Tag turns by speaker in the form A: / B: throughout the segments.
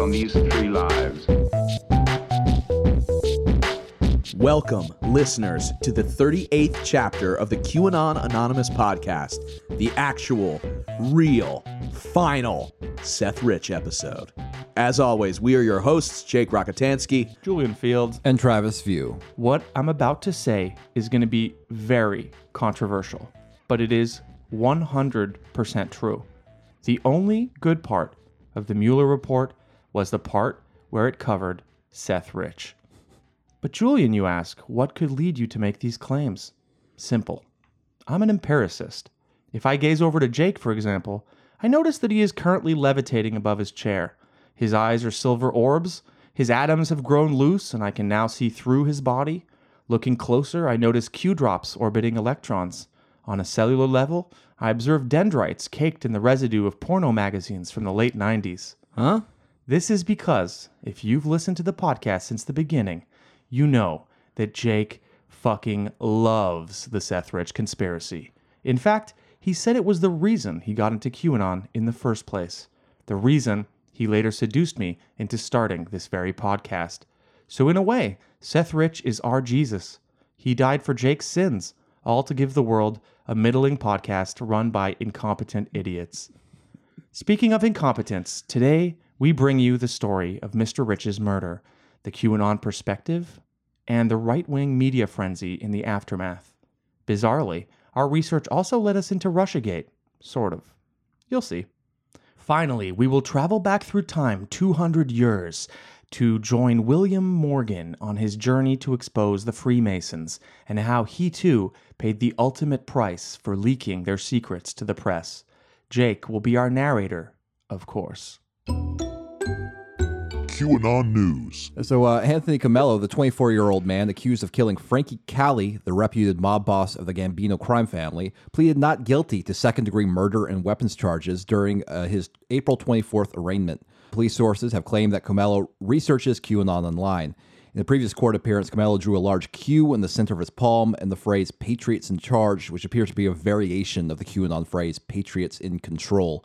A: on these three lives.
B: Welcome, listeners, to the 38th chapter of the QAnon Anonymous podcast, the actual, real, final Seth Rich episode. As always, we are your hosts, Jake Rakotansky,
C: Julian Feeds.
D: and Travis View.
C: What I'm about to say is going to be very controversial, but it is 100% true. The only good part of the Mueller report was the part where it covered Seth Rich. But Julian, you ask, what could lead you to make these claims? Simple. I'm an empiricist. If I gaze over to Jake, for example, I notice that he is currently levitating above his chair. His eyes are silver orbs, his atoms have grown loose, and I can now see through his body. Looking closer, I notice Q drops orbiting electrons. On a cellular level, I observe dendrites caked in the residue of porno magazines from the late 90s.
B: Huh?
C: This is because if you've listened to the podcast since the beginning, you know that Jake fucking loves the Seth Rich conspiracy. In fact, he said it was the reason he got into QAnon in the first place. The reason he later seduced me into starting this very podcast. So, in a way, Seth Rich is our Jesus. He died for Jake's sins, all to give the world a middling podcast run by incompetent idiots. Speaking of incompetence, today we bring you the story of Mr. Rich's murder, the QAnon perspective, and the right wing media frenzy in the aftermath. Bizarrely, our research also led us into Russiagate. Sort of. You'll see. Finally, we will travel back through time 200 years to join William Morgan on his journey to expose the Freemasons and how he too paid the ultimate price for leaking their secrets to the press. Jake will be our narrator, of course.
E: QAnon News.
D: So, uh, Anthony Comello, the 24 year old man accused of killing Frankie Cali, the reputed mob boss of the Gambino crime family, pleaded not guilty to second degree murder and weapons charges during uh, his April 24th arraignment. Police sources have claimed that Comello researches QAnon online. In a previous court appearance, Comello drew a large Q in the center of his palm and the phrase Patriots in Charge, which appears to be a variation of the QAnon phrase Patriots in Control.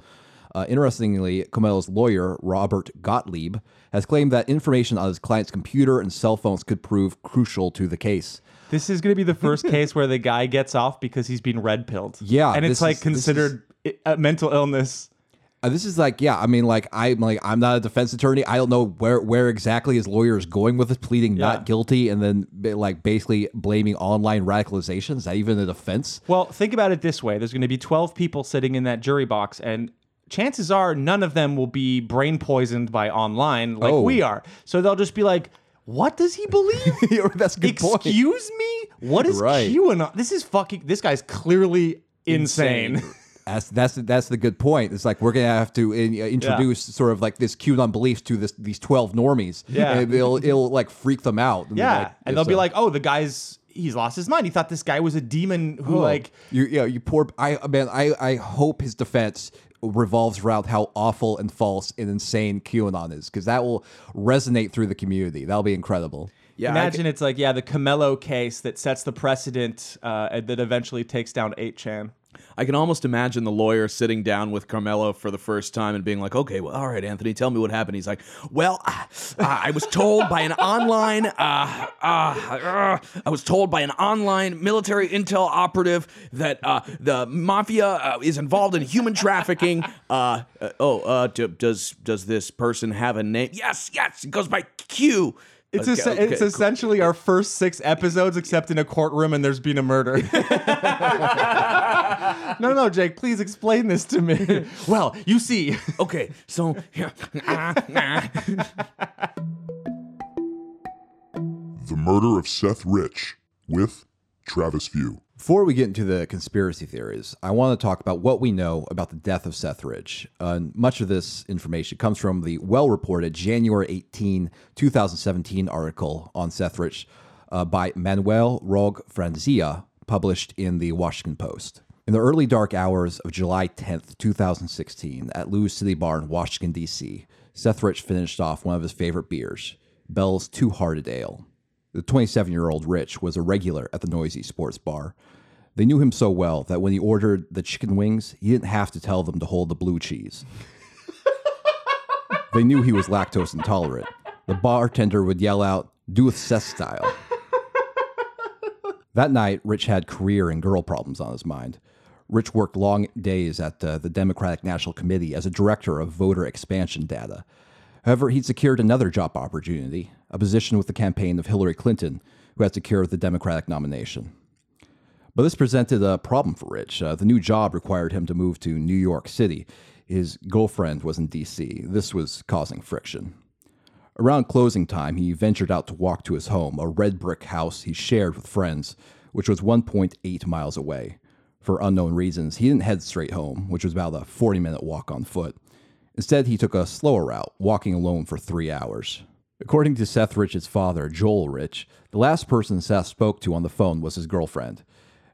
D: Uh, interestingly, Comello's lawyer, Robert Gottlieb, has claimed that information on his client's computer and cell phones could prove crucial to the case.
C: This is going to be the first case where the guy gets off because he's been red pilled.
D: Yeah,
C: And it's like
D: is- this
C: considered a mental illness.
D: Uh, this is like, yeah, I mean, like I'm like I'm not a defense attorney. I don't know where where exactly his lawyer is going with it, pleading
C: Yeah.
D: not guilty, and then like basically blaming online radicalization. Is that even a defense?
C: Well, think about it this way there's going to be 12 people sitting in that jury box, and chances are none of them will be brain poisoned by online like
D: Oh.
C: we are. So they'll just be like, what does he believe?
D: That's a good point.
C: Excuse me? What is
D: Right.
C: QAnon? This is fucking, this guy's clearly insane.
D: That's that's that's the good point. It's like we're gonna have to in, uh, introduce sort of like this QAnon beliefs to this these twelve normies.
C: Yeah.
D: and it'll it'll like freak them out. And
C: yeah.
D: like,
C: and they'll
D: it's,
C: be like, oh, the guy's, he's lost his mind. He thought this guy was a demon who,
D: oh,
C: like,
D: you yeah you poor I man I I hope his defense revolves around how awful and false and insane QAnon is because that will resonate through the community. That'll be incredible.
B: Yeah, I
C: imagine it's like, yeah, the Comello case that sets the precedent uh, that eventually takes down 8chan.
B: I can almost imagine the lawyer sitting down with Carmelo for the first time and being like, "Okay, well, all right, Anthony, tell me what happened." He's like, "Well, uh, uh, I was told by an online, uh, uh, uh, I was told by an online military intel operative that uh, the mafia is involved in human trafficking. Oh, d- does does this person have a name? Yes, yes, it goes by Q."
C: It's,
B: Okay,
C: es-
B: okay,
C: it's
B: cool.
C: essentially our first six episodes, except in a courtroom and there's been a murder. no, no, Jake, please explain this to me. well, you see,
B: okay, so
E: The Murder of Seth Rich with Travis View.
D: Before we get into the conspiracy theories, I want to talk about what we know about the death of Seth. Uh, much of this information comes from the well reported January 18, 2017 article on Seth uh, by Manuel Roig-Franzia, published in the Washington Post. In the early dark hours of July 10th, 2016, at Lou's City Bar in Washington, D.C., Seth Rich finished off one of his favorite beers, Bell's Two Hearted Ale. The 27 year old Rich was a regular at the noisy sports bar. They knew him so well that when he ordered the chicken wings, he didn't have to tell them to hold the blue cheese. They knew he was lactose intolerant. The bartender would yell out, do it Seth style. that night, Rich had career and girl problems on his mind. Rich worked long days at uh, the Democratic National Committee as a director of voter expansion data. However, he'd secured another job opportunity, a position with the campaign of Hillary Clinton, who had secured the Democratic nomination. But this presented a problem for Rich. Uh, the new job required him to move to New York City. His girlfriend was in D.C. This was causing friction. Around closing time, he ventured out to walk to his home, a red brick house he shared with friends, which was 1.8 miles away. For unknown reasons, he didn't head straight home, which was about a 40 minute walk on foot. Instead, he took a slower route, walking alone for three hours. According to Seth Rich's father, Joel Rich, the last person Seth spoke to on the phone was his girlfriend.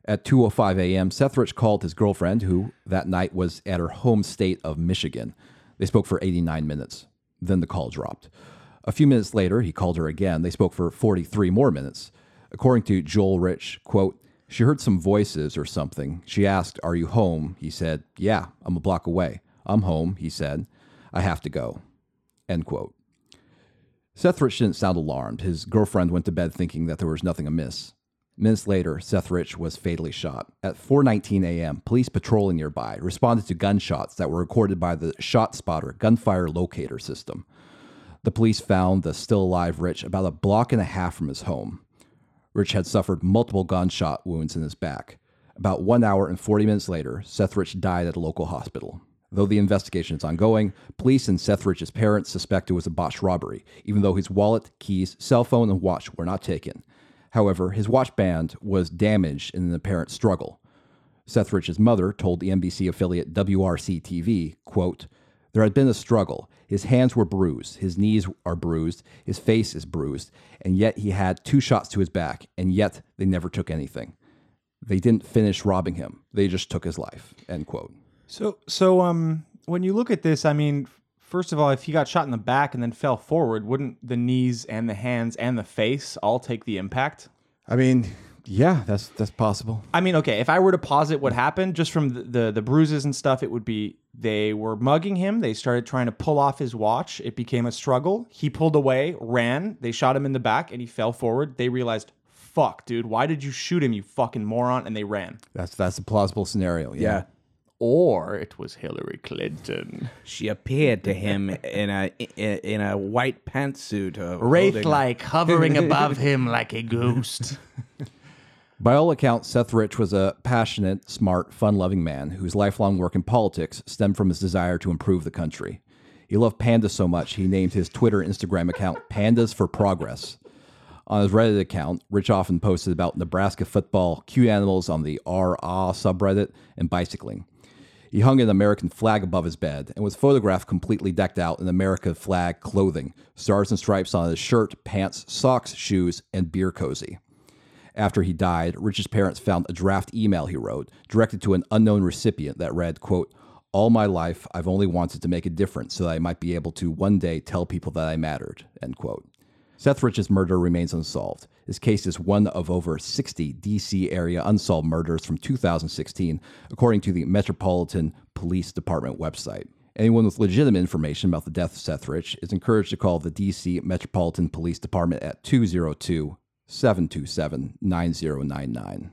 D: At 2:05 a.m., Seth Rich called his girlfriend, who that night was at her home state of Michigan. They spoke for 89 minutes. Then the call dropped. A few minutes later, he called her again. They spoke for 43 more minutes. According to Joel Rich, quote, she heard some voices or something. She asked, Are you home? He said, Yeah, I'm a block away. I'm home, he said. I have to go. End quote. Seth Rich didn't sound alarmed. His girlfriend went to bed thinking that there was nothing amiss. Minutes later, Seth Rich was fatally shot. At 4:19 a.m., police patrolling nearby responded to gunshots that were recorded by the Shot Spotter gunfire locator system. The police found the still alive Rich about a block and a half from his home. Rich had suffered multiple gunshot wounds in his back. About one hour and 40 minutes later, Seth Rich died at a local hospital. Though the investigation is ongoing, police and Seth Rich's parents suspect it was a botched robbery, even though his wallet, keys, cell phone, and watch were not taken. However, his watch band was damaged in an apparent struggle. Seth Rich's mother told the NBC affiliate WRC TV, quote, There had been a struggle. His hands were bruised, his knees are bruised, his face is bruised, and yet he had two shots to his back, and yet they never took anything. They didn't finish robbing him. They just took his life. End quote.
C: So, so um, when you look at this, I mean, first of all, if he got shot in the back and then fell forward, wouldn't the knees and the hands and the face all take the impact?
D: I mean, yeah, that's that's possible.
C: I mean, okay, if I were to posit what happened just from the, the, the bruises and stuff, it would be they were mugging him. They started trying to pull off his watch. It became a struggle. He pulled away, ran. They shot him in the back, and he fell forward. They realized, fuck, dude, why did you shoot him, you fucking moron? And they ran.
D: That's that's a plausible scenario. Yeah.
B: Yeah.
C: Or it was Hillary Clinton.
B: She appeared to him in a in, in a white pantsuit, uh,
C: wraith-like, hovering above him like a ghost.
D: By all accounts, Seth Rich was a passionate, smart, fun loving man whose lifelong work in politics stemmed from his desire to improve the country. He loved pandas so much, he named his Twitter and Instagram account Pandas for Progress. On his Reddit account, Rich often posted about Nebraska football, cute animals on the RA subreddit, and bicycling. He hung an American flag above his bed and was photographed completely decked out in America flag clothing, stars and stripes on his shirt, pants, socks, shoes, and beer cozy. After he died, Rich's parents found a draft email he wrote, directed to an unknown recipient that read, quote, All my life, I've only wanted to make a difference so that I might be able to one day tell people that I mattered, end quote. Seth Rich's murder remains unsolved. His case is one of over 60 D.C. area unsolved murders from 2016, according to the Metropolitan Police Department website. Anyone with legitimate information about the death of Seth Rich is encouraged to call the D.C. Metropolitan Police Department at 202 727 9099.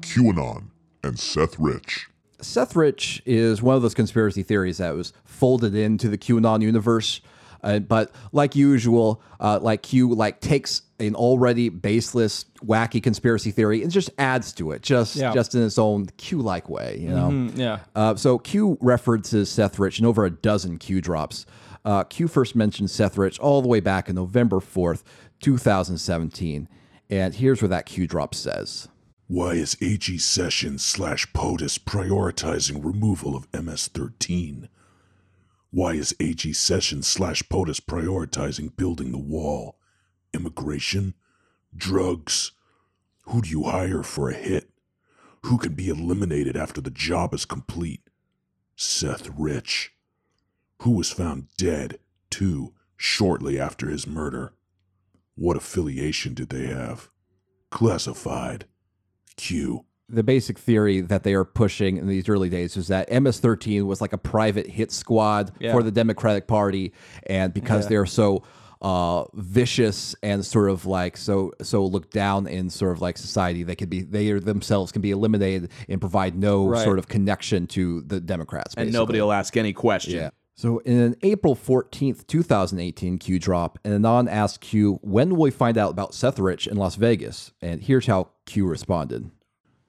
E: QAnon and Seth Rich.
D: Seth Rich is one of those conspiracy theories that was folded into the QAnon universe. Uh, but like usual, uh, like Q, like takes an already baseless, wacky conspiracy theory and just adds to it, just
C: Yeah.
D: just in its own Q-like way, you know.
C: yeah.
D: Uh, so Q references Seth Rich in over a dozen Q drops. Uh, Q first mentioned Seth Rich all the way back in November fourth, two thousand seventeen, and here's where that Q drop says.
E: Why is AG Sessions slash POTUS prioritizing removal of MS 13? Why is AG Sessions slash POTUS prioritizing building the wall? Immigration? Drugs? Who do you hire for a hit? Who can be eliminated after the job is complete? Seth Rich. Who was found dead, too, shortly after his murder. What affiliation did they have? Classified. Q.
D: the basic theory that they are pushing in these early days is that MS-13 was like a private hit squad
C: Yeah.
D: for the Democratic Party, and because they're so uh, vicious and sort of like so so looked down in sort of like society, they could be they are themselves can be eliminated and provide no
C: Right.
D: sort of connection to the Democrats.
B: and nobody will ask any question.
D: Yeah. So in an April 14th, 2018 Q drop, and Anon asked Q, when will we find out about Seth Rich in Las Vegas? And here's how Q responded.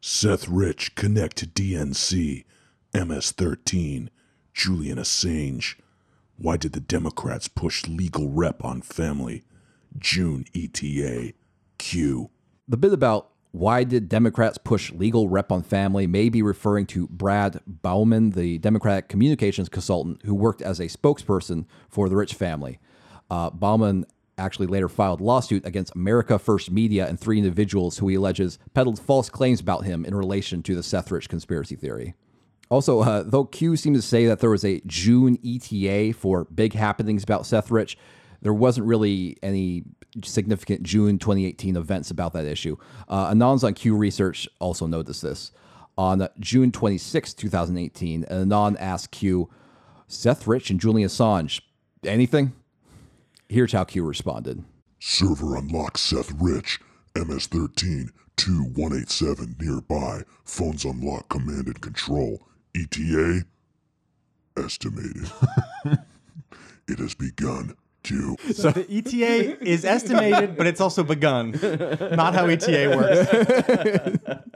E: Seth Rich connect DNC, MS13, Julian Assange. Why did the Democrats push legal rep on family? June ETA, Q.
D: The bit about why did Democrats push legal rep on family may be referring to Brad Bauman, the Democratic communications consultant who worked as a spokesperson for the Rich family. Uh, Bauman actually later filed lawsuit against America First Media and three individuals who he alleges peddled false claims about him in relation to the Seth Rich conspiracy theory. Also, uh, though Q seemed to say that there was a June ETA for big happenings about Seth Rich, there wasn't really any significant June 2018 events about that issue. Uh, Anons on Q Research also noticed this. On June 26, 2018, Anon asked Q, Seth Rich and Julian Assange, anything? Here's how Q responded.
E: Server unlocked Seth Rich, MS13, 2187 nearby. Phones unlocked command and control. ETA estimated. it has begun. Q.
C: So the ETA is estimated, but it's also begun. Not how ETA works.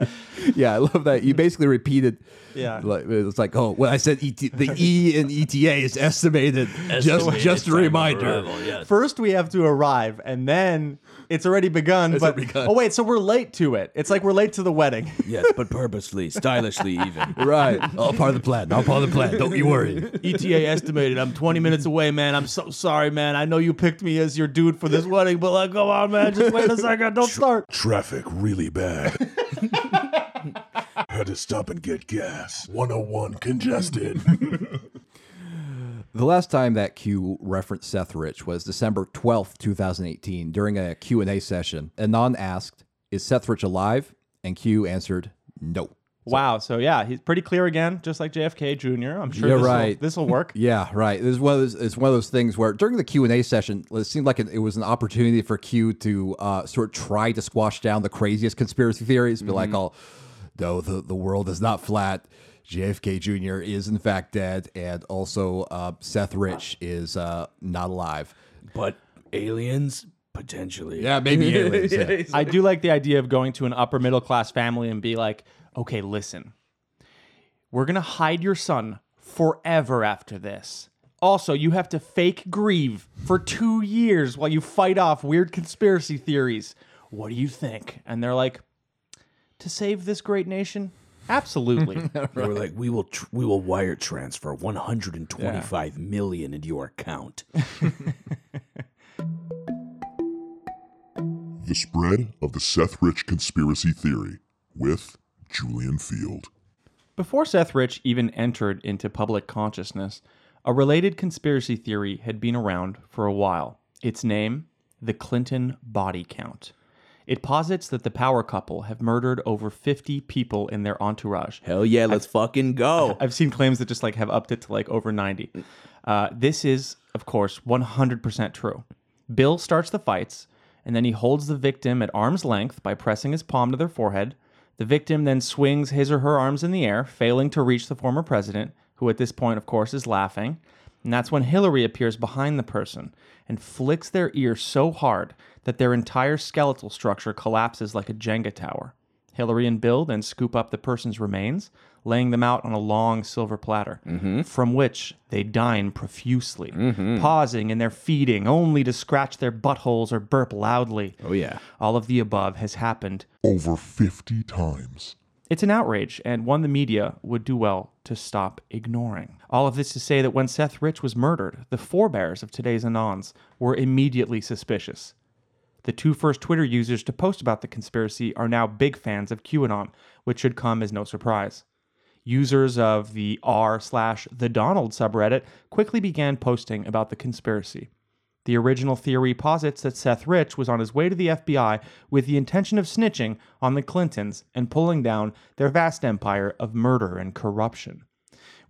D: Yeah, I love that. You basically repeated.
C: Yeah.
D: Like, it's like, oh, when I said ET, the E in ETA is estimated. just, just a reminder.
C: First, we have to arrive, and then it's already begun. but
D: begun.
C: oh wait, so we're late to it. It's like we're late to the wedding.
B: Yes, but purposely, stylishly, even.
D: Right. All part of the plan. All part of the plan. Don't you worry.
C: ETA estimated. I'm 20 minutes away, man. I'm so sorry, man. I know you picked me as your dude for this wedding, but like, come on, man. Just wait a second. Don't start.
E: Traffic really bad. Had to stop and get gas. 101 congested.
D: The last time that Q referenced Seth Rich was December 12th, 2018, during a Q&A session. Anon asked, is Seth Rich alive? And Q answered, no.
C: Wow. So yeah, he's pretty clear again, just like JFK Jr. I'm sure
D: Yeah,
C: this
D: right.
C: This will work.
D: Yeah, right. This is one of those. It's one of those things where during the Q and A session, it seemed like it, it was an opportunity for Q to uh, sort of try to squash down the craziest conspiracy theories. Be like, "Oh, no, the the world is not flat. JFK Jr. is in fact dead, and also uh, Seth Rich is uh, not alive."
B: But aliens, potentially.
D: Yeah, maybe aliens. yeah.
C: I do like the idea of going to an upper middle class family and be like, okay, listen, we're gonna hide your son forever after this. Also, you have to fake grieve for two years while you fight off weird conspiracy theories. What do you think? And they're like, to save this great nation? Absolutely.
B: They were like, we will, tr- we will wire transfer 125 million into your account.
E: the spread of the Seth Rich conspiracy theory with Julian Feeds.
C: Before Seth Rich even entered into public consciousness, a related conspiracy theory had been around for a while. Its name, the Clinton body count. It posits that the power couple have murdered over 50 people in their entourage.
B: Hell yeah, let's fucking go.
C: I've seen claims that just like have upped it to like over 90. Uh, this is, of course, 100% true. Bill starts the fights, and then he holds the victim at arm's length by pressing his palm to their forehead. The victim then swings his or her arms in the air, failing to reach the former president, who at this point, of course, is laughing. And that's when Hillary appears behind the person and flicks their ear so hard that their entire skeletal structure collapses like a Jenga tower. Hillary and Bill then scoop up the person's remains, laying them out on a long silver platter, mm-hmm. from which they dine profusely, mm-hmm. pausing in their feeding only to scratch their buttholes or burp loudly.
B: Oh yeah.
C: All of the above has happened.
E: Over 50 times.
C: It's an outrage, and one the media would do well to stop ignoring. All of this to say that when Seth Rich was murdered, the forebears of today's Anons were immediately suspicious. The two first Twitter users to post about the conspiracy are now big fans of QAnon, which should come as no surprise. Users of the r slash the Donald subreddit quickly began posting about the conspiracy. The original theory posits that Seth Rich was on his way to the FBI with the intention of snitching on the Clintons and pulling down their vast empire of murder and corruption.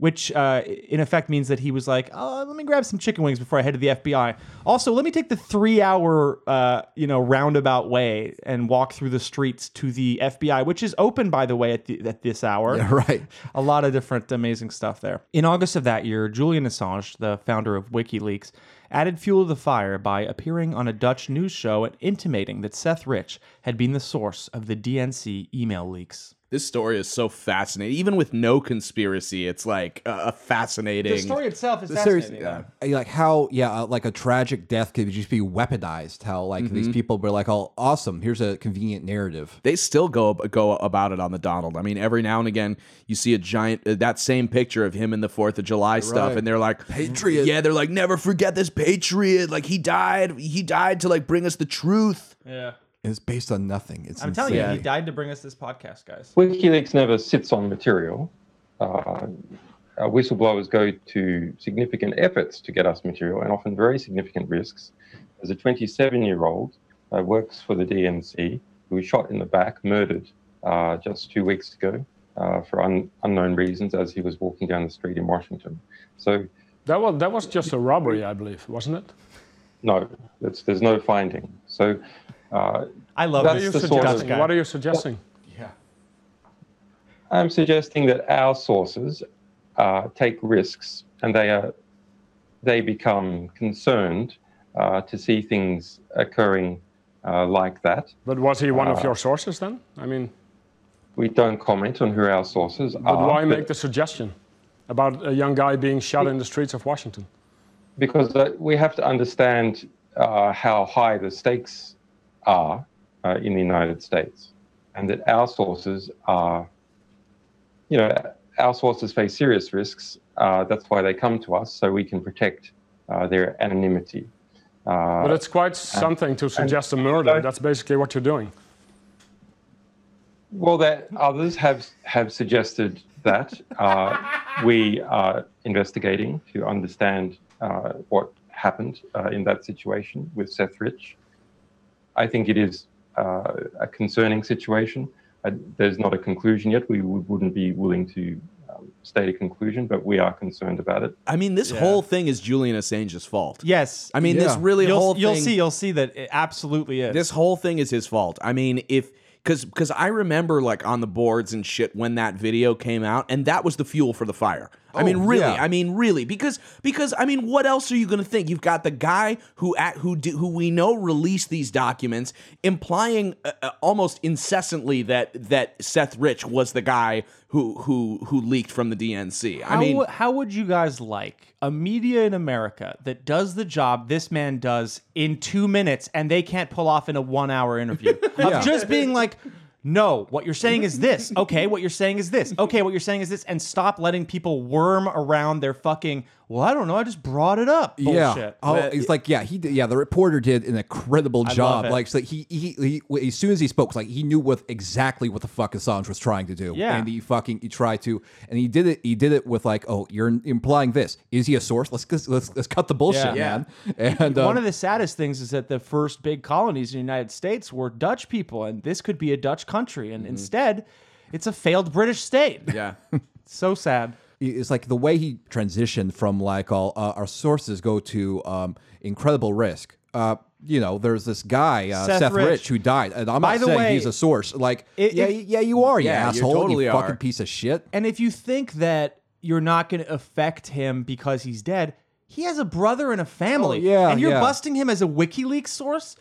C: Which, uh, in effect, means that he was like, "Oh, let me grab some chicken wings before I head to the FBI." Also, let me take the three-hour, uh, you know, roundabout way and walk through the streets to the FBI, which is open, by the way, at, the, at this hour
D: right.
C: a lot of different amazing stuff there. In August of that year, Julian Assange, the founder of WikiLeaks, added fuel to the fire by appearing on a Dutch news show and intimating that Seth Rich had been the source of the DNC email leaks.
B: This story is so fascinating. Even with no conspiracy, it's like a, a fascinating.
C: The story itself is
D: Serious- like how yeah uh, like a tragic death could just be weaponized how like these people were like oh awesome here's a convenient narrative
B: they still go go about it on the Donald. I mean, every now and again you see a giant uh, that same picture of him in the Fourth of July stuff, and they're like
D: Patriot.
B: Yeah, they're like never forget this patriot. Like he died. He died to like bring us the truth.
C: Yeah.
D: It's based on nothing it's
C: I'm telling you, he died to bring us this podcast, guys.
A: WikiLeaks never sits on material. Uh, uh, whistleblowers go to significant efforts to get us material and often very significant risks. As a 27 year old uh, works for the DNC who was shot in the back, murdered uh, just two weeks ago uh, for un- unknown reasons as he was walking down the street in Washington. So,
F: That was that was just a robbery, I believe, wasn't it?
A: no, it's, there's no finding. So, uh,
C: I love
A: That's
F: What are you
A: the sort of-
F: suggesting?
C: guy.
F: What are you suggesting?
A: I'm suggesting that our sources uh, take risks and they are they become concerned uh, to see things occurring uh, like that.
F: But was he one
A: Uh,
F: of your sources then? I mean,
A: We don't comment on who our sources
F: but
A: are.
F: why
A: but- why
F: make the suggestion about a young guy being shot in the streets of Washington?
A: because uh, we have to understand uh, how high the stakes are uh, in the United States, and that our sources are, you know, our sources face serious risks. Uh, that's why they come to us, so we can protect uh, their anonymity. Uh,
F: But it's quite something to suggest a murder. That's basically what you're doing.
A: Well, that others have have suggested that uh, we are investigating to understand uh, what happened uh, in that situation with Seth Rich. I think it is uh, a concerning situation. Uh, there's not a conclusion yet. We would, wouldn't be willing to um, state a conclusion, but we are concerned about it.
B: I mean, this whole thing is Julian Assange's fault.
C: Yes.
B: I mean, this really
C: you'll,
B: whole
C: you'll
B: thing.
C: see. You'll see that it absolutely is.
B: this whole thing is his fault. I mean, if because because I remember like on the boards and shit when that video came out, and that was the fuel for the fire. I mean,
D: Oh,
B: really.
D: yeah.
B: I mean, really, because because I mean, what else are you going to think? You've got the guy who at who do, who we know released these documents, implying uh, uh, almost incessantly that that Seth Rich was the guy who who who leaked from the DNC. I
C: How,
B: mean,
C: how would you guys like a media in America that does the job this man does in two minutes and they can't pull off in a one hour interview of just being like, no, what you're saying is this. Okay, what you're saying is this. Okay, what you're saying is this. And stop letting people worm around their fucking, well, I don't know, I just brought it up.
D: Yeah.
C: Bullshit.
D: Oh, it's like yeah, he did, yeah. The reporter did an incredible
C: love
D: job. Like, so he, he he as soon as he spoke, like he knew what exactly what the fuck Assange was trying to do.
C: Yeah.
D: and he fucking he tried to, and he did it. He did it with like, oh, you're implying this. Is he a source? Let's let's let's cut the bullshit,
C: Yeah.
D: man. And um,
C: One of the saddest things is that the first big colonies in the United States were Dutch people, and this could be a Dutch country. And instead, it's a failed British state.
B: yeah.
C: So sad.
D: It's like the way he transitioned from like all uh, our sources go to um, incredible risk. Uh, you know, there's this guy uh,
C: Seth
D: Seth,
C: Rich.
D: Rich. who died, and I'm
C: By
D: not
C: the
D: saying
C: way,
D: he's a source. Like,
C: it-
D: yeah,
C: it-
D: yeah, you are, you
B: Yeah, you
D: asshole,
B: totally
D: you
B: are.
D: fucking piece of shit.
C: And if you think that you're not going to affect him because he's dead, he has a brother and a family.
D: Oh, yeah,
C: and you're
D: yeah.
C: busting him as a WikiLeaks source.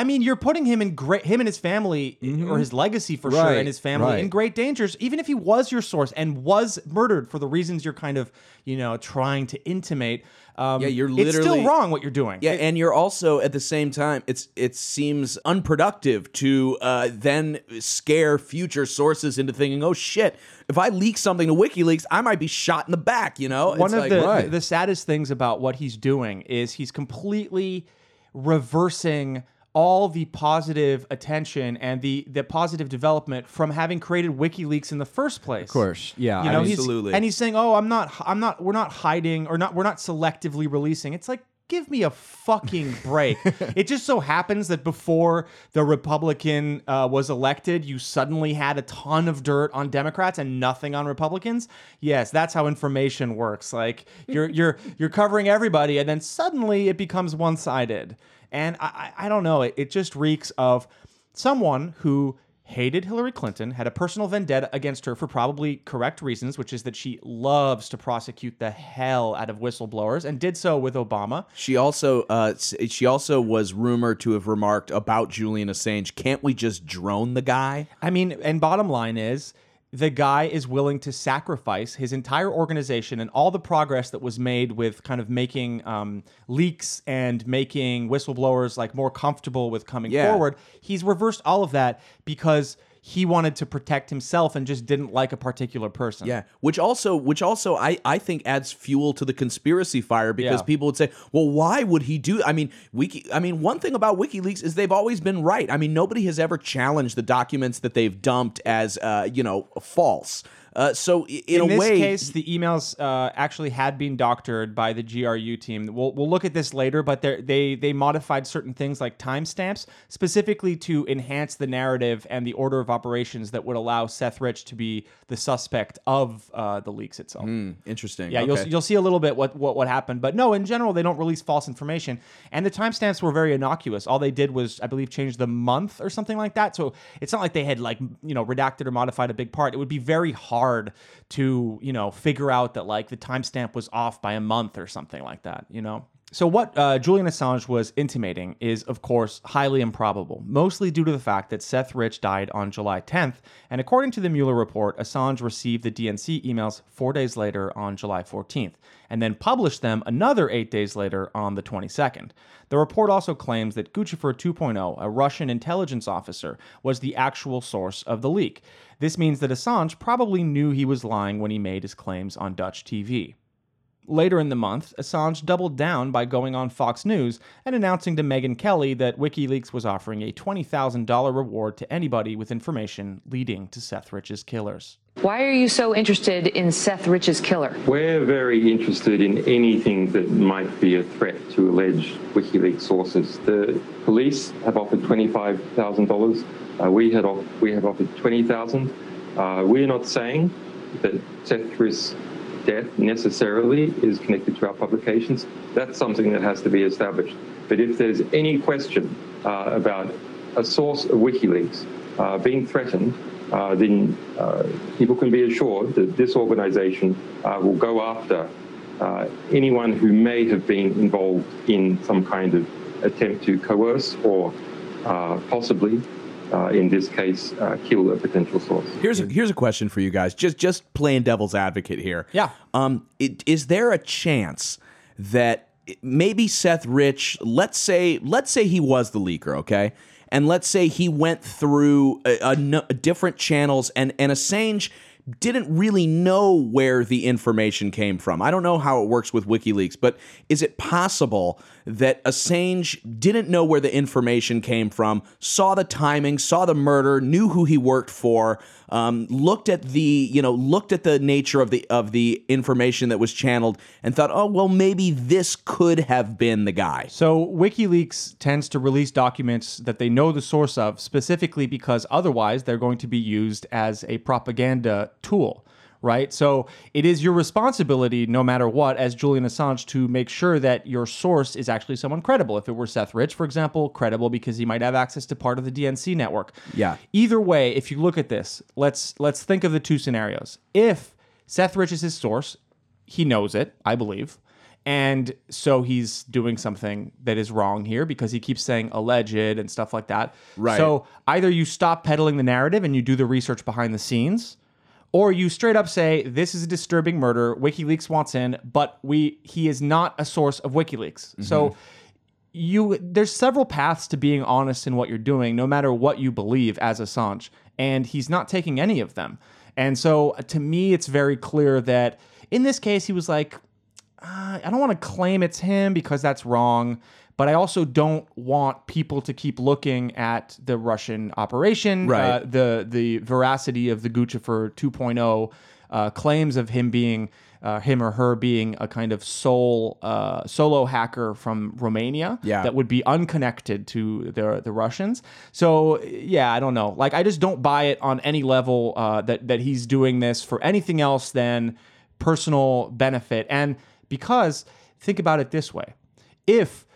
C: I mean, you're putting him in great him and his family or his legacy for sure
D: Mm-hmm.
C: And his family in great dangers. Even if he was your source and was murdered for the reasons you're kind of you know trying to intimate. Um,
B: Yeah, you're
C: it's still
B: literally-
C: wrong what you're doing.
B: Yeah, and you're also at the same time, it's it seems unproductive to uh, then scare future sources into thinking, oh shit, if I leak something to WikiLeaks, I might be shot in the back. You know,
C: one
B: It's
C: of
B: like-
C: the,
D: right.
C: the saddest things about what he's doing is he's completely reversing all the positive attention and the the positive development from having created WikiLeaks in the first place. Of
D: course, yeah,
C: You know,
B: absolutely.
C: He's, and he's saying, "Oh, I'm not I'm not we're not hiding or not we're not selectively releasing." It's like give me a fucking break. it just so happens that before the Republican uh, was elected, you suddenly had a ton of dirt on Democrats and nothing on Republicans. Yes, that's how information works. Like you're you're you're covering everybody, and then suddenly it becomes one sided. And I, I I don't know. It, it just reeks of someone who hated Hillary Clinton, had a personal vendetta against her for probably correct reasons, which is that she loves to prosecute the hell out of whistleblowers and did so with Obama.
B: She also uh, she also was rumored to have remarked about Julian Assange. Can't we just drone the guy?
C: I mean, and bottom line is the guy is willing to sacrifice his entire organization and all the progress that was made with kind of making um, leaks and making whistleblowers like more comfortable with coming
B: Yeah.
C: forward. He's reversed all of that because he wanted to protect himself and just didn't like a particular person.
B: Yeah, which also which also I I think adds fuel to the conspiracy fire because
C: Yeah.
B: people would say, "Well, why would he do?" I mean, Wiki. I mean, one thing about WikiLeaks is they've always been right. I mean, nobody has ever challenged the documents that they've dumped as uh, you know false. Uh, so in,
C: in
B: a
C: this
B: way,
C: case, the emails uh, actually had been doctored by the GRU team. We'll, we'll look at this later, but they they modified certain things like timestamps specifically to enhance the narrative and the order of operations that would allow Seth Rich to be the suspect of uh, the leaks itself.
B: interesting.
C: Yeah,
B: Okay.
C: you'll you'll see a little bit what, what what happened, but no, in general, they don't release false information, and the timestamps were very innocuous. All they did was, I believe, change the month or something like that. So it's not like they had like you know redacted or modified a big part. It would be very hard to you know figure out that like the timestamp was off by a month or something like that. You know. So, what uh, Julian Assange was intimating is, of course, highly improbable, mostly due to the fact that Seth Rich died on July 10th. And according to the Mueller report, Assange received the DNC emails four days later on July 14th, and then published them another eight days later on the 22nd. The report also claims that Guccifer 2.0, a Russian intelligence officer, was the actual source of the leak. This means that Assange probably knew he was lying when he made his claims on Dutch TV. Later in the month, Assange doubled down by going on Fox News and announcing to Megyn Kelly that WikiLeaks was offering a $20,000 reward to anybody with information leading to Seth Rich's killers.
G: Why are you so interested in Seth Rich's killer?
A: We're very interested in anything that might be a threat to alleged WikiLeaks sources. The police have offered twenty-five thousand dollars. Uh, we had off- we have offered twenty thousand. Uh, we're not saying that Seth Rich's death necessarily is connected to our publications. That's something that has to be established. But if there's any question uh, about a source of WikiLeaks uh, being threatened, uh, then uh, people can be assured that this organization uh, will go after uh, anyone who may have been involved in some kind of attempt to coerce or possibly, uh, in this case, uh, kill a potential source.
B: Here's a, here's a question for you guys. Just just playing devil's advocate here.
C: Yeah.
B: Um. It, is there a chance that maybe Seth Rich, let's say let's say he was the leaker, okay, and let's say he went through a, a no- different channels and and Assange didn't really know where the information came from. I don't know how it works with WikiLeaks, but is it possible that Assange didn't know where the information came from, saw the timing, saw the murder, knew who he worked for, um, looked at the you know looked at the nature of the of the information that was channeled, and thought, oh well, maybe this could have been the guy.
C: So, WikiLeaks tends to release documents that they know the source of, specifically because otherwise they're going to be used as a propaganda tool, right? So, it is your responsibility, no matter what, as Julian Assange, to make sure that your source is actually someone credible. If it were Seth Rich, for example, credible because he might have access to part of the DNC network.
B: Yeah.
C: Either way, if you look at this, let's let's think of the two scenarios. If Seth Rich is his source, he knows it, I believe. And so he's doing something that is wrong here because he keeps saying alleged and stuff like that.
B: Right.
C: So either you stop peddling the narrative and you do the research behind the scenes, or you straight up say this is a disturbing murder. WikiLeaks wants in, but we he is not a source of WikiLeaks. So you there's several paths to being honest in what you're doing, no matter what you believe as Assange, and he's not taking any of them. And so uh, to me, it's very clear that in this case, he was like, uh, I don't want to claim it's him because that's wrong. But I also don't want people to keep looking at the Russian operation,
B: Right.
C: uh, the the veracity of the Guccifer 2.0 uh, claims of him being uh, him or her being a kind of sole uh, solo hacker from Romania
B: Yeah.
C: that would be unconnected to the the Russians. So yeah, I don't know. Like I just don't buy it on any level uh, that that he's doing this for anything else than personal benefit. And because think about it this way: if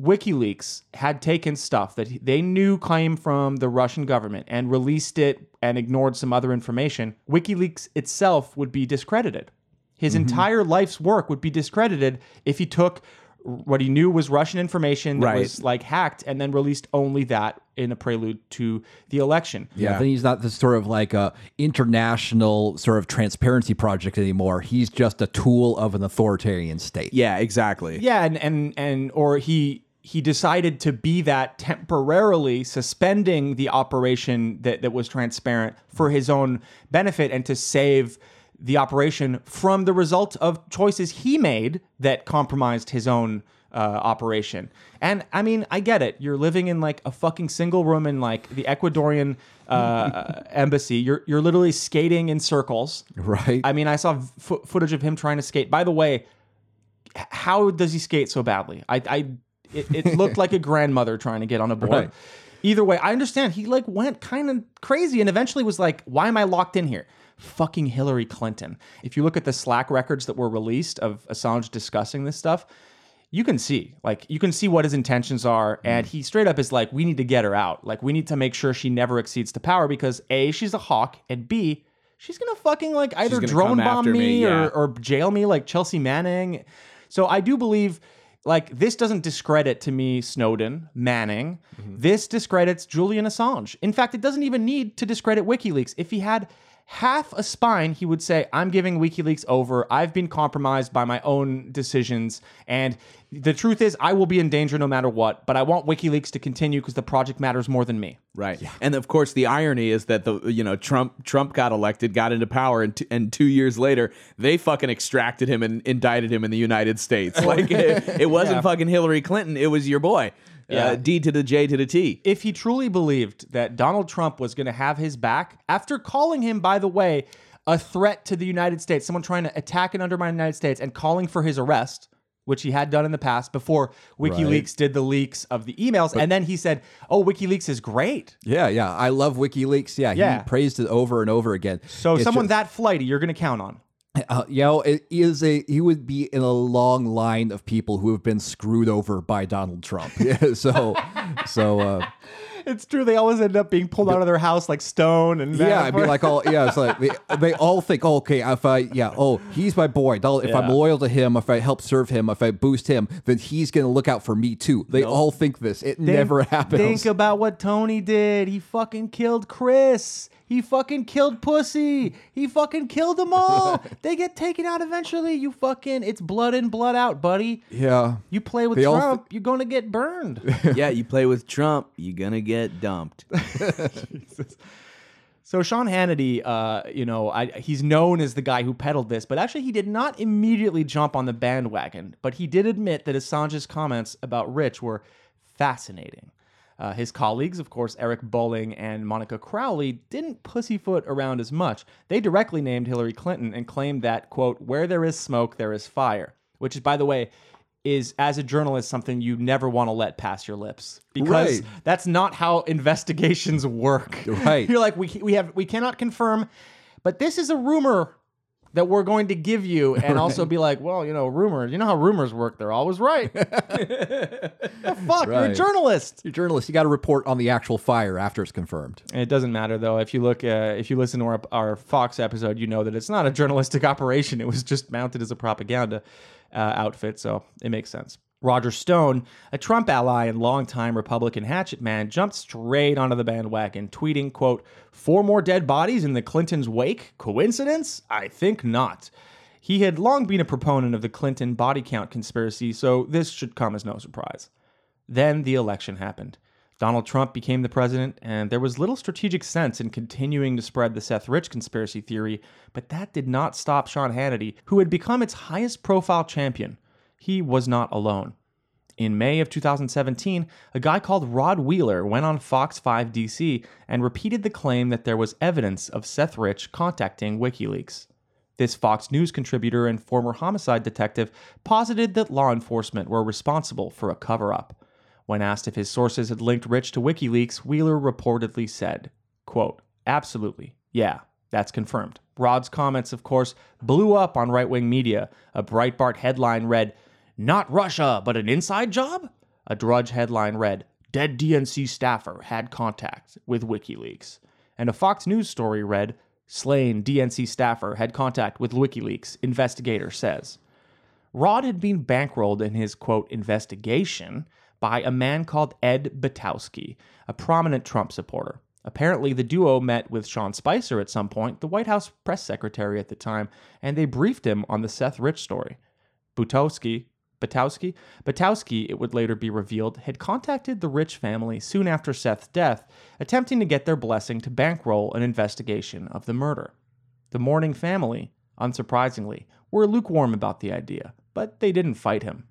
C: WikiLeaks had taken stuff that they knew came from the Russian government and released it and ignored some other information, WikiLeaks itself would be discredited. His mm-hmm. entire life's work would be discredited if he took what he knew was Russian information that
B: Right.
C: was like hacked and then released only that in a prelude to the election.
D: Yeah, then he's not this sort of like a international sort of transparency project anymore. He's just a tool of an authoritarian state.
B: Yeah, exactly.
C: Yeah, and and and or he he decided to be that temporarily suspending the operation that that was transparent for his own benefit and to save the operation from the result of choices he made that compromised his own uh, operation. And I mean, I get it. You're living in like a fucking single room in like the Ecuadorian uh, embassy. You're you're literally skating in circles.
D: Right.
C: I mean, I saw fo- footage of him trying to skate. By the way, how does he skate so badly? I, I it, it looked like a grandmother trying to get on a board.
D: Right.
C: Either way, I understand he like went kind of crazy and eventually was like, "Why am I locked in here?" Fucking Hillary Clinton. If you look at the Slack records that were released of Assange discussing this stuff, you can see like you can see what his intentions are and he straight up is like we need to get her out like we need to make sure she never exceeds to power because a she's a hawk and b she's gonna fucking like either drone bomb me,
B: me, yeah.
C: or, or jail me like chelsea manning so i do believe like this doesn't discredit to me snowden manning. Mm-hmm. This discredits julian assange. In fact it doesn't even need to discredit wikileaks. If he had half a spine, he would say, I'm giving WikiLeaks over. I've been compromised by my own decisions. And the truth is, I will be in danger no matter what, but I want WikiLeaks to continue because the project matters more than me.
B: Right. And of course, the irony is that the you know Trump Trump got elected, got into power, and, t- and two years later they fucking extracted him and indicted him in the United States. Like it, it wasn't
C: Yeah.
B: fucking Hillary Clinton; it was your boy.
C: Yeah.
B: Uh, D to the J to the T.
C: If he truly believed that Donald Trump was going to have his back, after calling him, by the way, a threat to the United States, someone trying to attack and undermine the United States, and calling for his arrest, which he had done in the past before WikiLeaks did the leaks of the emails, and then he said, "Oh, WikiLeaks is great."
D: Yeah, yeah. I love WikiLeaks. Yeah,
C: Yeah.
D: he praised it over and over again.
C: So
D: It's
C: someone
D: just-
C: that flighty, you're going to count on.
D: Uh, you know, it is a he would be in a long line of people who have been screwed over by Donald Trump. Yeah, so, so uh,
C: It's true. They always end up being pulled out of their house like stone and
D: yeah, I'd be like, all yeah, it's like they, they all think, oh, okay, if I yeah, oh, he's my boy. Donald, If I'm loyal to him, if I help serve him, if I boost him, then he's gonna look out for me too. They all think this. It never happens.
C: Think about what Tony did. He fucking killed Chris. He fucking killed Pussy. He fucking killed them all. they get taken out eventually. You fucking, it's blood in, blood out, buddy.
D: yeah,
C: You play with
D: They all
C: Trump, you're gonna get burned.
B: yeah, you play with Trump, you're gonna get dumped.
C: So Sean Hannity, uh, you know, I, he's known as the guy who peddled this, but actually he did not immediately jump on the bandwagon. But he did admit that Assange's comments about Rich were fascinating. Uh, his colleagues, of course, Eric Bolling and Monica Crowley, didn't pussyfoot around as much. They directly named Hillary Clinton and claimed that, quote, where there is smoke, there is fire, which is, by the way, is as a journalist something you never want to let pass your lips because
D: Right.
C: that's not how investigations work.
D: Right.
C: You're like we we have we cannot confirm, but this is a rumor that we're going to give you, and also be like, well, you know, rumors. You know how rumors work; they're always right. the fuck, you're a
D: Right.
C: journalist.
D: you're a journalist. You got to report on the actual fire after it's confirmed.
C: It doesn't matter though. If you look, uh, if you listen to our, our Fox episode, you know that it's not a journalistic operation. It was just mounted as a propaganda uh, outfit, so it makes sense. Roger Stone, a Trump ally and longtime Republican hatchet man, jumped straight onto the bandwagon, tweeting, quote, four more dead bodies in the Clintons' wake? Coincidence? I think not. He had long been a proponent of the Clinton body count conspiracy, so this should come as no surprise. Then the election happened. Donald Trump became the president, and there was little strategic sense in continuing to spread the Seth Rich conspiracy theory, but that did not stop Sean Hannity, who had become its highest profile champion. He was not alone. In May of 2017, a guy called Rod Wheeler went on Fox 5 DC and repeated the claim that there was evidence of Seth Rich contacting WikiLeaks. This Fox News contributor and former homicide detective posited that law enforcement were responsible for a cover up. When asked if his sources had linked Rich to WikiLeaks, Wheeler reportedly said, quote, Absolutely. Yeah, that's confirmed. Rod's comments, of course, blew up on right wing media. A Breitbart headline read, Not Russia, but an inside job? A Drudge headline read, Dead DNC staffer had contact with WikiLeaks. And a Fox News story read, Slain DNC staffer had contact with WikiLeaks, investigator says. Rod had been bankrolled in his quote investigation by a man called Ed Butowsky, a prominent Trump supporter. Apparently, the duo met with Sean Spicer at some point, the White House press secretary at the time, and they briefed him on the Seth Rich story. Butowsky, Butowsky, Butowsky, it would later be revealed, had contacted the Rich family soon after Seth's death, attempting to get their blessing to bankroll an investigation of the murder. The mourning family, unsurprisingly, were lukewarm about the idea, but they didn't fight him.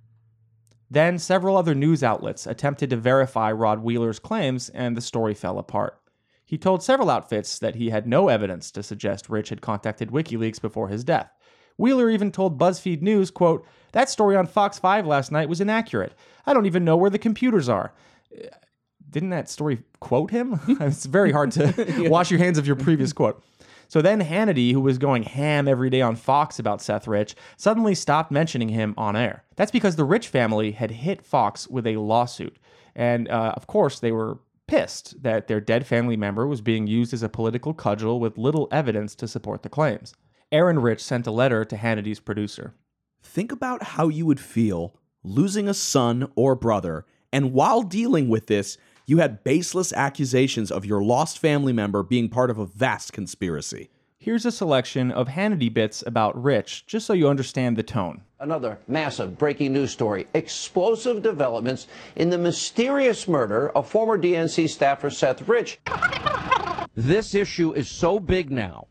C: Then several other news outlets attempted to verify Rod Wheeler's claims, and the story fell apart. He told several outfits that he had no evidence to suggest Rich had contacted WikiLeaks before his death. Wheeler even told BuzzFeed News, quote, That story on Fox 5 last night was inaccurate. I don't even know where the computers are. Uh, Didn't that story quote him? it's very hard to wash your hands of your previous quote. So then Hannity, who was going ham every day on Fox about Seth Rich, suddenly stopped mentioning him on air. That's because the Rich family had hit Fox with a lawsuit. And uh, of course, they were pissed that their dead family member was being used as a political cudgel with little evidence to support the claims. Aaron Rich sent a letter to Hannity's producer.
B: Think about how you would feel losing a son or brother, and while dealing with this, you had baseless accusations of your lost family member being part of a vast conspiracy.
C: Here's a selection of Hannity bits about Rich, just so you understand the tone.
H: Another massive breaking news story. Explosive developments in the mysterious murder of former DNC staffer Seth Rich. This issue is so big now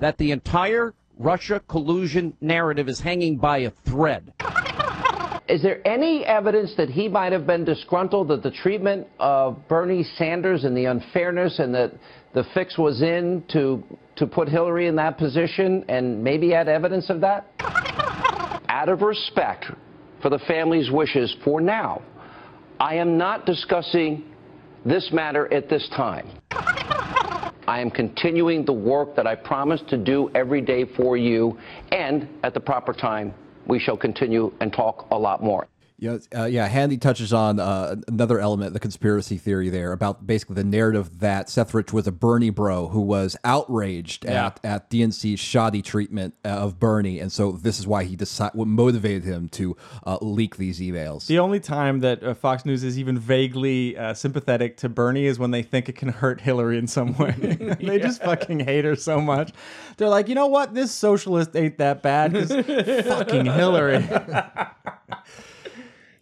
H: that the entire Russia collusion narrative is hanging by a thread. Is there any evidence that he might have been disgruntled at the treatment of Bernie Sanders and the unfairness and that the fix was in to, to put Hillary in that position and maybe had evidence of that? Out of respect for the family's wishes for now, I am not discussing this matter at this time. I am continuing the work that I promised to do every day for you, and at the proper time, we shall continue and talk a lot more.
D: Yeah, uh, yeah. Hannity touches on uh, another element, the conspiracy theory there about basically the narrative that Seth Rich was a Bernie bro who was outraged at, at DNC's shoddy treatment uh, of Bernie, and so this is why he decided what motivated him to uh, leak these emails.
C: The only time that uh, Fox News is even vaguely uh, sympathetic to Bernie is when they think it can hurt Hillary in some way. they just fucking hate her so much. They're like, you know what? This socialist ain't that bad because fucking Hillary.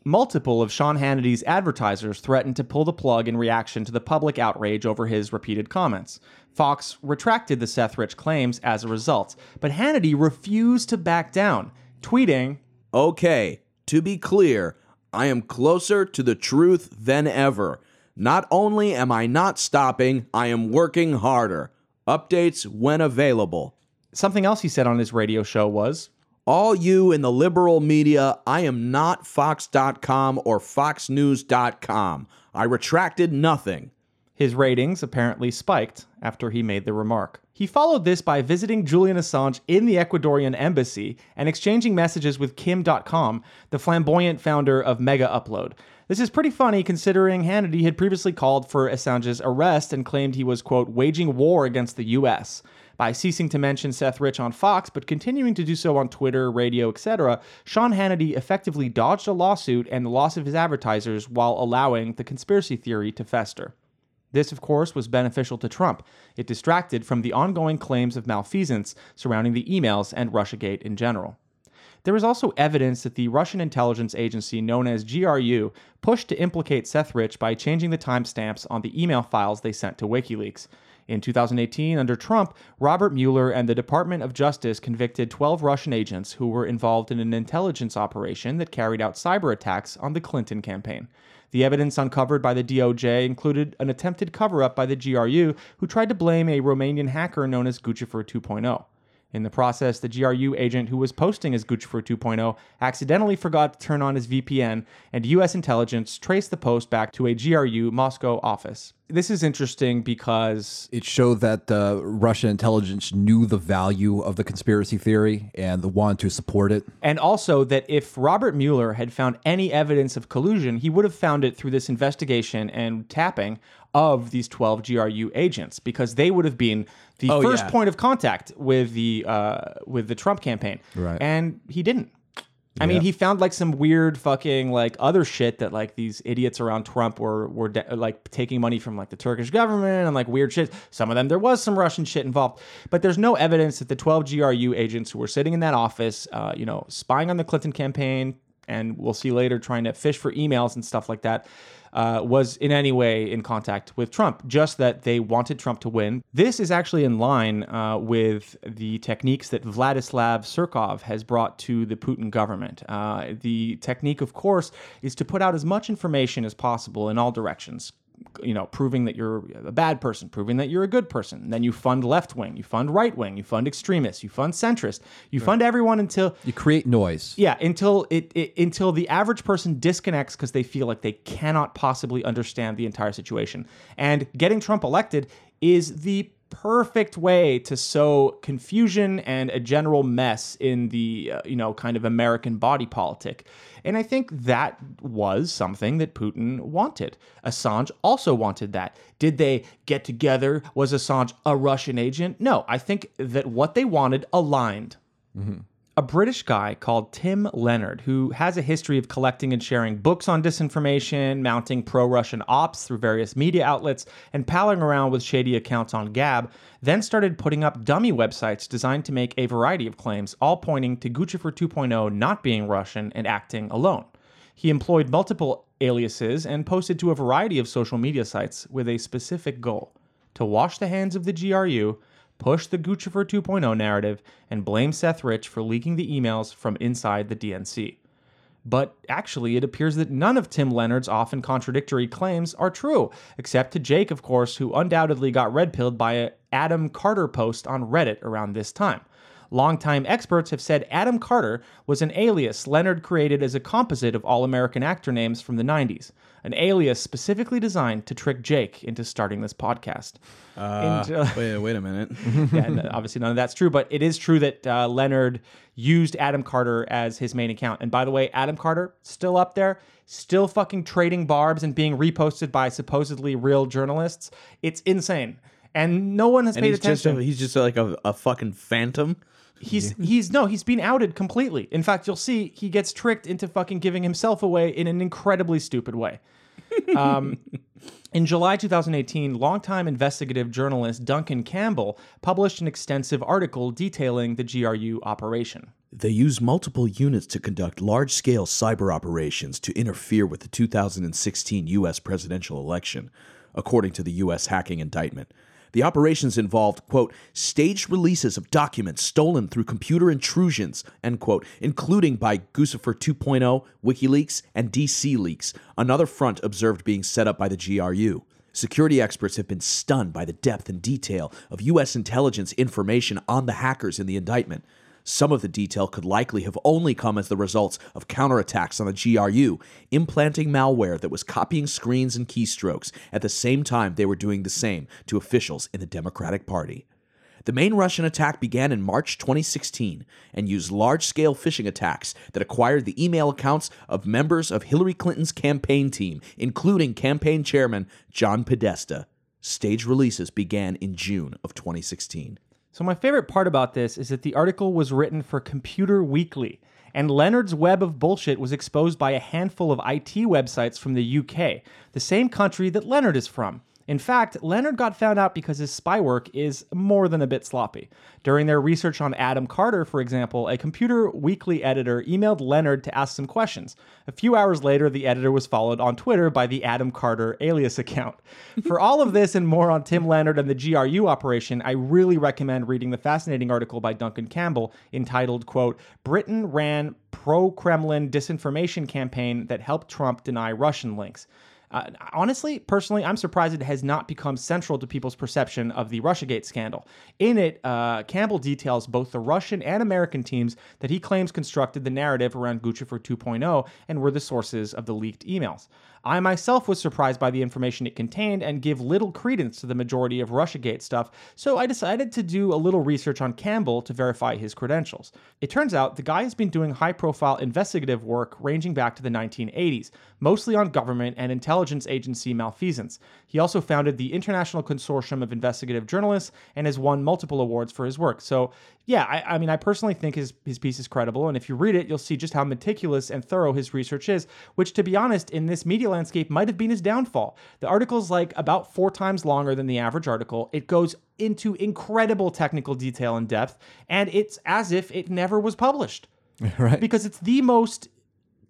C: Multiple of Sean Hannity's advertisers threatened to pull the plug in reaction to the public outrage over his repeated comments. Fox retracted the Seth Rich claims as a result, but Hannity refused to back down, tweeting,
B: Okay, to be clear, I am closer to the truth than ever. Not only am I not stopping, I am working harder. Updates when available.
C: Something else he said on his radio show was,
B: All you in the liberal media, I am not Fox.com or FoxNews.com. I retracted nothing.
C: His ratings apparently spiked after he made the remark. He followed this by visiting Julian Assange in the Ecuadorian embassy and exchanging messages with Kim Dotcom, the flamboyant founder of Megaupload. This is pretty funny considering Hannity had previously called for Assange's arrest and claimed he was, quote, waging war against the US. By ceasing to mention Seth Rich on Fox, but continuing to do so on Twitter, radio, etc., Sean Hannity effectively dodged a lawsuit and the loss of his advertisers while allowing the conspiracy theory to fester. This, of course, was beneficial to Trump. It distracted from the ongoing claims of malfeasance surrounding the emails and Russiagate in general. There is also evidence that the Russian intelligence agency known as GRU pushed to implicate Seth Rich by changing the timestamps on the email files they sent to WikiLeaks. In 2018, under Trump, Robert Mueller and the Department of Justice convicted 12 Russian agents who were involved in an intelligence operation that carried out cyber attacks on the Clinton campaign. The evidence uncovered by the DOJ included an attempted cover up by the GRU, who tried to blame a Romanian hacker known as Guccifer 2.0. In the process, the GRU agent who was posting as Guccifer 2.0 accidentally forgot to turn on his VPN, and US intelligence traced the post back to a GRU Moscow office. This is interesting because
D: It showed that uh, Russian intelligence knew the value of the conspiracy theory and the wanted to support it.
C: And also that if Robert Mueller had found any evidence of collusion, he would have found it through this investigation and tapping of these 12 GRU agents because they would have been the
B: Oh,
C: first
B: yeah.
C: point of contact with the uh, with the Trump campaign.
D: Right.
C: And he didn't. I mean, he found like some weird fucking like other shit that like these idiots around Trump were were de- like taking money from like the Turkish government and like weird shit. Some of them there was some Russian shit involved, but there's no evidence that the 12 GRU agents who were sitting in that office, uh, you know, spying on the Clinton campaign, and we'll see later trying to fish for emails and stuff like that. Uh, was in any way in contact with Trump, just that they wanted Trump to win. This is actually in line uh, with the techniques that Vladislav Surkov has brought to the Putin government. Uh, the technique, of course, is to put out as much information as possible in all directions. You know, proving that you're a bad person, proving that you're a good person. Then you fund left wing, you fund right wing, you fund extremists, you fund centrist, you fund everyone until
D: You create noise.
C: yeah, until it, it until the average person disconnects because they feel like they cannot possibly understand the entire situation. And getting Trump elected is the perfect way to sow confusion and a general mess in the uh, you know kind of American body politic. And I think that was something that Putin wanted. Assange also wanted that. Did they get together? Was Assange a Russian agent? No, I think that what they wanted aligned a British guy called Tim Leonard, who has a history of collecting and sharing books on disinformation, mounting pro Russian ops through various media outlets, and palling around with shady accounts on Gab, then started putting up dummy websites designed to make a variety of claims, all pointing to Guccifer 2.0 not being Russian and acting alone. He employed multiple aliases and posted to a variety of social media sites with a specific goal to wash the hands of the GRU, push the Guccifer 2.0 narrative, and blame Seth Rich for leaking the emails from inside the DNC. But actually, it appears that none of Tim Leonard's often contradictory claims are true, except to Jake, of course, who undoubtedly got red pilled by a Adam Carter post on Reddit around this time. Longtime experts have said Adam Carter was an alias Leonard created as a composite of all American actor names from the 90s, an alias specifically designed to trick Jake into starting this podcast.
B: Uh,
C: And, uh,
B: wait, wait a minute.
C: yeah, obviously none of that's true, but it is true that uh, Leonard used Adam Carter as his main account. And by the way, Adam Carter still up there, still fucking trading barbs and being reposted by supposedly real journalists. It's insane, and no one has
B: and
C: paid
B: he's just
C: attention.
B: a, he's just like a, a fucking phantom.
C: He's he's no, he's been outed completely. In fact, you'll see he gets tricked into fucking giving himself away in an incredibly stupid way. Um, in July 2018, longtime investigative journalist Duncan Campbell published an extensive article detailing the GRU operation.
B: They use multiple units to conduct large scale cyber operations to interfere with the 2016 U.S. presidential election, according to the U.S. hacking indictment. The operations involved, quote, staged releases of documents stolen through computer intrusions, end quote, including by Guccifer 2.0, WikiLeaks, and DC Leaks, another front observed being set up by the GRU. Security experts have been stunned by the depth and detail of U.S. intelligence information on the hackers in the indictment. Some of the detail could likely have only come as the results of counterattacks on the GRU, implanting malware that was copying screens and keystrokes at the same time they were doing the same to officials in the Democratic Party. The main Russian attack began in March 2016 and used large scale phishing attacks that acquired the email accounts of members of Hillary Clinton's campaign team, including campaign chairman John Podesta. Stage releases began in June of 2016.
C: So, my favorite part about this is that the article was written for Computer Weekly, and Leonard's web of bullshit was exposed by a handful of IT websites from the UK, the same country that Leonard is from. In fact, Leonard got found out because his spy work is more than a bit sloppy. During their research on Adam Carter, for example, a Computer Weekly editor emailed Leonard to ask some questions. A few hours later, the editor was followed on Twitter by the Adam Carter alias account. For all of this and more on Tim Leonard and the GRU operation, I really recommend reading the fascinating article by Duncan Campbell entitled, quote, Britain ran pro-Kremlin disinformation campaign that helped Trump deny Russian links. Uh, honestly, personally, I'm surprised it has not become central to people's perception of the Russiagate scandal. In it, uh, Campbell details both the Russian and American teams that he claims constructed the narrative around Guccifer 2.0 and were the sources of the leaked emails. I myself was surprised by the information it contained and give little credence to the majority of Russiagate stuff, so I decided to do a little research on Campbell to verify his credentials. It turns out the guy has been doing high profile investigative work ranging back to the 1980s, mostly on government and intelligence agency malfeasance. He also founded the International Consortium of Investigative Journalists and has won multiple awards for his work. So, yeah, I, I mean, I personally think his, his piece is credible, and if you read it, you'll see just how meticulous and thorough his research is, which, to be honest, in this media landscape might have been his downfall. The article's like about four times longer than the average article. It goes into incredible technical detail and depth, and it's as if it never was published.
D: Right.
C: Because it's the most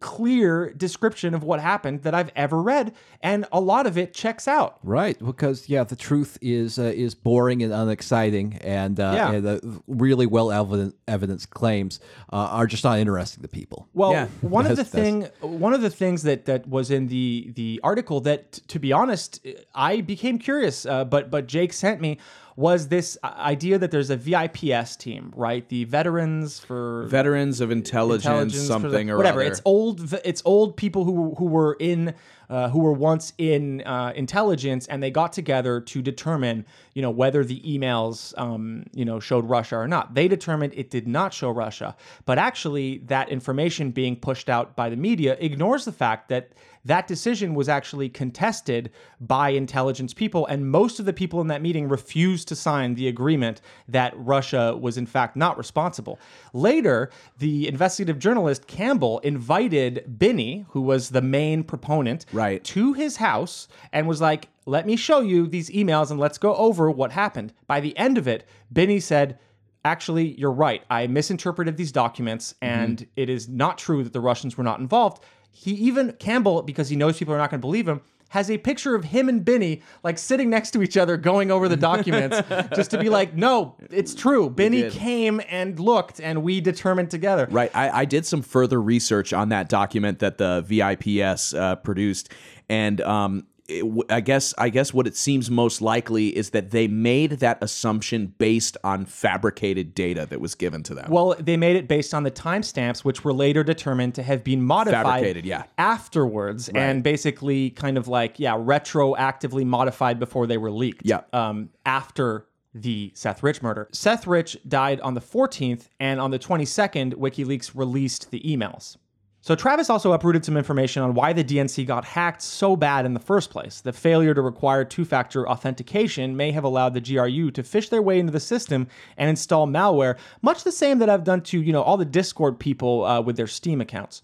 C: clear description of what happened that I've ever read, and a lot of it checks out.
D: Right, because yeah, the truth is uh, is boring and unexciting, and, uh,
C: Yeah.
D: and the really well evident evidence claims uh, are just not interesting to people.
C: Well,
B: Yeah.
C: one of the thing, one of the things that that was in the the article that, t- to be honest, I became curious, uh, but but Jake sent me was this idea that there's a VIPS team, right? The Veterans for
B: Veterans of Intelligence,
C: intelligence for the-
B: something or
C: whatever.
B: other.
C: It's old. It's old people who who were in. Uh, who were once in uh, intelligence, and they got together to determine, you know, whether the emails, um, you know, showed Russia or not. They determined it did not show Russia, but actually, that information being pushed out by the media ignores the fact that that decision was actually contested by intelligence people, and most of the people in that meeting refused to sign the agreement that Russia was in fact not responsible. Later, the investigative journalist Campbell invited Binney, who was the main proponent,
B: Right.
C: to his house and was like, "Let me show you these emails and let's go over what happened." By the end of it, Binney said. Actually, you're right. I misinterpreted these documents, mm-hmm. and it is not true that the Russians were not involved. He even Campbell, because he knows people are not going to believe him, has a picture of him and Binney like sitting next to each other, going over the documents, just to be like, "No, it's true.
B: Did.
C: came and looked, and we determined together."
B: Right. I, I did some further research on that document that the VIPS uh, produced, and um, it, I guess I guess what it seems most likely is that they made that assumption based on fabricated data that was given to them.
C: Well, they made it based on the timestamps, which were later determined to have been modified
B: Fabricated, yeah.
C: afterwards, and basically kind of like yeah, retroactively modified before they were leaked.
B: Yeah.
C: Um, after the Seth Rich murder, Seth Rich died on the 14th, and on the 22nd, WikiLeaks released the emails. So Travis also uprooted some information on why the DNC got hacked so bad in the first place. The failure to require two-factor authentication may have allowed the GRU to fish their way into the system and install malware, much the same that I've done to you know all the Discord people uh, with their Steam accounts.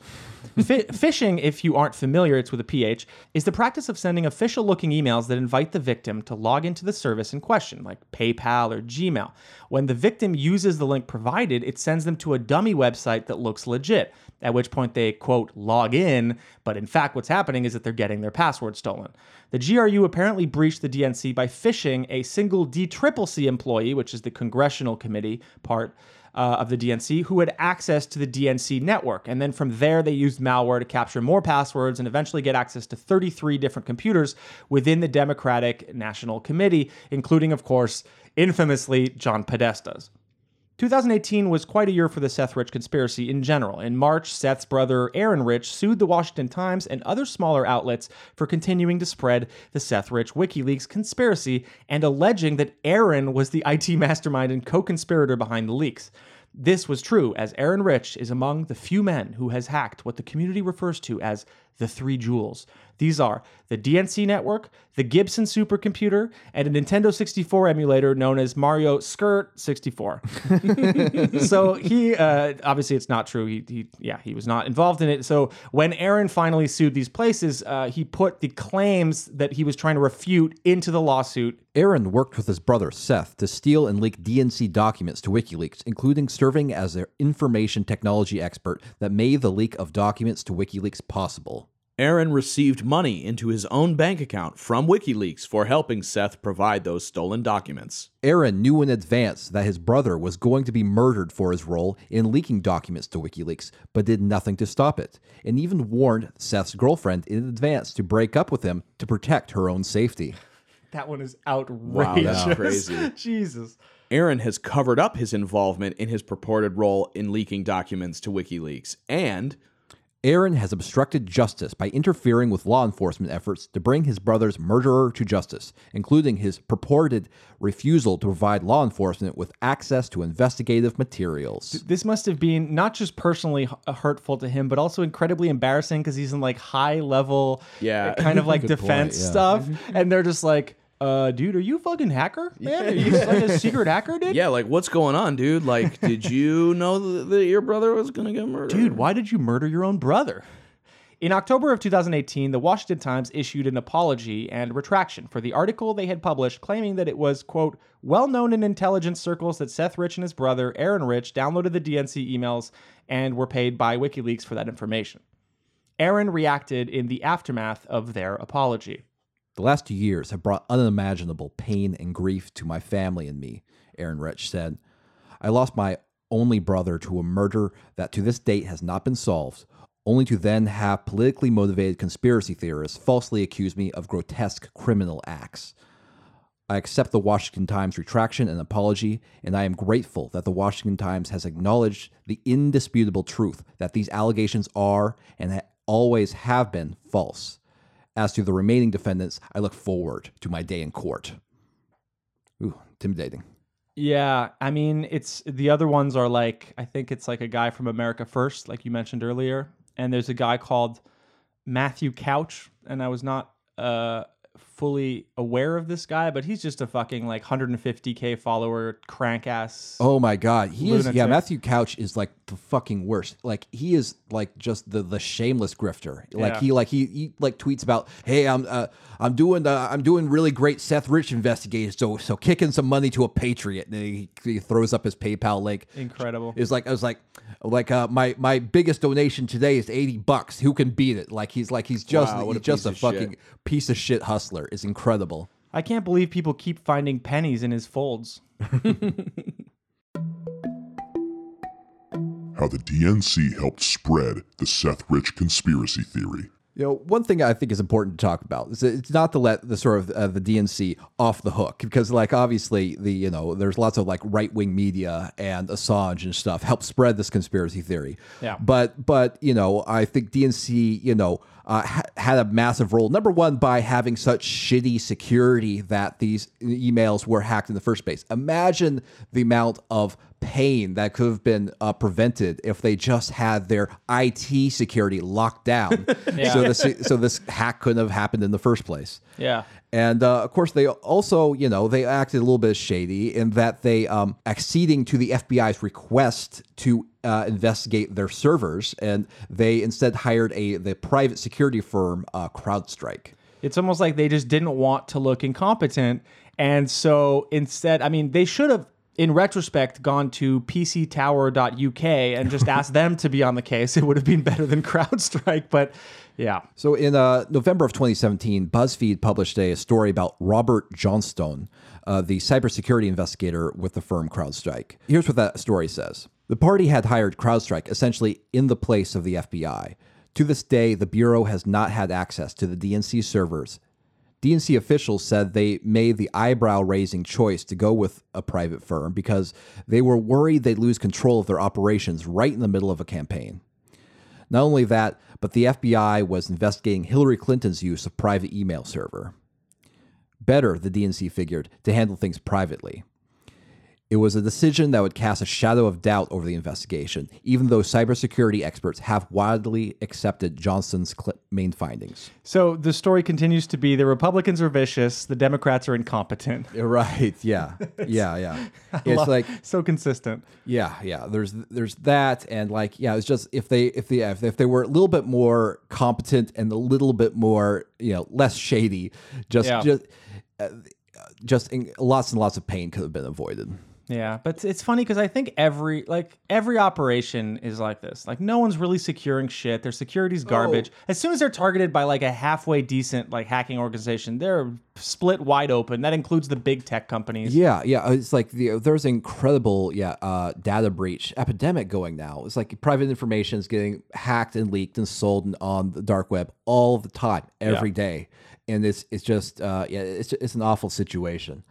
C: Fi phishing, if you aren't familiar, it's with a PH, is the practice of sending official-looking emails that invite the victim to log into the service in question, like PayPal or Gmail. When the victim uses the link provided, it sends them to a dummy website that looks legit at which point they quote log in, but in fact what's happening is that they're getting their password stolen. The GRU apparently breached the DNC by phishing a single DCCC employee, which is the congressional committee part uh, of the DNC, who had access to the DNC network. And then from there, they used malware to capture more passwords and eventually get access to 33 different computers within the Democratic National Committee, including, of course, infamously John Podesta's. 2018 was quite a year for the Seth Rich conspiracy in general. In March, Seth's brother Aaron Rich sued the Washington Times and other smaller outlets for continuing to spread the Seth Rich WikiLeaks conspiracy and alleging that Aaron was the IT mastermind and co conspirator behind the leaks. This was true, as Aaron Rich is among the few men who has hacked what the community refers to as the three jewels. These are the DNC network, the Gibson supercomputer, and a Nintendo 64 emulator known as Mario Skirt 64. so he uh, obviously it's not true. He, he yeah he was not involved in it. So when Aaron finally sued these places, uh, he put the claims that he was trying to refute into the lawsuit.
D: Aaron worked with his brother Seth to steal and leak DNC documents to WikiLeaks, including serving as their information technology expert that made the leak of documents to WikiLeaks possible.
B: Aaron received money into his own bank account from WikiLeaks for helping Seth provide those stolen documents.
D: Aaron knew in advance that his brother was going to be murdered for his role in leaking documents to WikiLeaks, but did nothing to stop it, and even warned Seth's girlfriend in advance to break up with him to protect her own safety.
C: That one is outrageous.
B: that's crazy.
C: Jesus.
B: Aaron has covered up his involvement in his purported role in leaking documents to WikiLeaks and
D: Aaron has obstructed justice by interfering with law enforcement efforts to bring his brother's murderer to justice, including his purported refusal to provide law enforcement with access to investigative materials.
C: This must have been not just personally uh, hurtful to him, but also incredibly embarrassing because he's in like high level,
B: Yeah.
C: kind of like
D: Good point,
C: defense
D: yeah.
C: stuff, mm-hmm. and they're just like, uh, dude, are you a fucking hacker? Man, are you like a secret hacker, dude?
B: yeah, like what's going on, dude? Like, did you know that, that your brother was gonna get murdered,
C: Dude, why did you murder your own brother? In October of 2018, the Washington Times issued an apology and retraction for the article they had published claiming that it was, quote, well known in intelligence circles that Seth Rich and his brother, Aaron Rich, downloaded the DNC emails and were paid by WikiLeaks for that information. Aaron reacted in the aftermath of their apology.
D: The last two years have brought unimaginable pain and grief to my family and me, Aaron Rich said. I lost my only brother to a murder that to this date has not been solved, only to then have politically motivated conspiracy theorists falsely accuse me of grotesque criminal acts. I accept the Washington Times retraction and apology, and I am grateful that the Washington Times has acknowledged the indisputable truth that these allegations are and always have been false. As to the remaining defendants, I look forward to my day in court. Ooh, intimidating.
C: Yeah, I mean, it's the other ones are like I think it's like a guy from America First, like you mentioned earlier, and there's a guy called Matthew Couch, and I was not uh fully aware of this guy, but he's just a fucking like 150k follower crank ass.
D: Oh my god, he is. Yeah, Matthew Couch is like the fucking worst. Like he is like just the the shameless grifter. Like
C: Yeah.
D: he like he, he like tweets about, hey, I'm uh, I'm doing uh, I'm doing really great Seth Rich investigations. So so kicking some money to a patriot, and he, he throws up his PayPal link.
C: Incredible.
D: It's like I was like like uh, my my biggest donation today is eighty bucks. Who can beat it? Like he's like he's just
B: Wow,
D: he's
B: a
D: just
B: piece
D: a
B: of shit.
D: fucking piece of shit hustler. It's incredible.
C: I can't believe people keep finding pennies in his folds.
E: How the DNC helped spread the Seth Rich conspiracy theory.
D: You know, one thing I think is important to talk about is that it's not to let the sort of uh, the DNC off the hook because, like, obviously the you know there's lots of like right wing media and Assange and stuff help spread this conspiracy theory.
C: Yeah.
D: But but you know I think DNC you know uh, ha- had a massive role. Number one by having such shitty security that these emails were hacked in the first place. Imagine the amount of pain that could have been uh, prevented if they just had their IT security locked down, so this so this hack couldn't have happened in the first place.
C: Yeah.
D: And uh, of course, they also, you know, they acted a little bit shady in that they um, acceding to the FBI's request to uh, investigate their servers, and they instead hired a the private security firm uh, CrowdStrike.
C: It's almost like they just didn't want to look incompetent. And so instead, I mean, they should have, in retrospect, gone to pctower.uk and just asked them to be on the case. It would have been better than CrowdStrike. But yeah.
D: So in uh, November of 2017, BuzzFeed published a story about Robert Johnston, uh, the cybersecurity investigator with the firm CrowdStrike. Here's what that story says. The party had hired CrowdStrike essentially in the place of the FBI. To this day, the Bureau has not had access to the DNC servers. DNC officials said they made the eyebrow raising choice to go with a private firm because they were worried they'd lose control of their operations right in the middle of a campaign. Not only that, but the FBI was investigating Hillary Clinton's use of private email server. Better, the DNC figured, to handle things privately. It was a decision that would cast a shadow of doubt over the investigation, even though cybersecurity experts have widely accepted Johnston's main findings.
C: So the story continues to be the Republicans are vicious, the Democrats are incompetent.
D: Right? Yeah, yeah, yeah. It's like
C: so consistent.
D: Yeah, yeah. There's there's that, and like yeah, it's just if they if they if they, if they were a little bit more competent and a little bit more you know less shady, just
C: Yeah.
D: just uh, just in, lots and lots of pain could have been avoided.
C: Yeah, but it's funny because I think every like every operation is like this. Like no one's really securing shit. Their security's garbage. As soon as they're targeted by like a halfway decent like hacking organization, they're split wide open. That includes the big tech companies.
D: Yeah, yeah. It's like the, there's an incredible, yeah, uh, data breach epidemic going now. It's like private information is getting hacked and leaked and sold on the dark web all the time, every day, and it's it's just uh, yeah, it's it's an awful situation.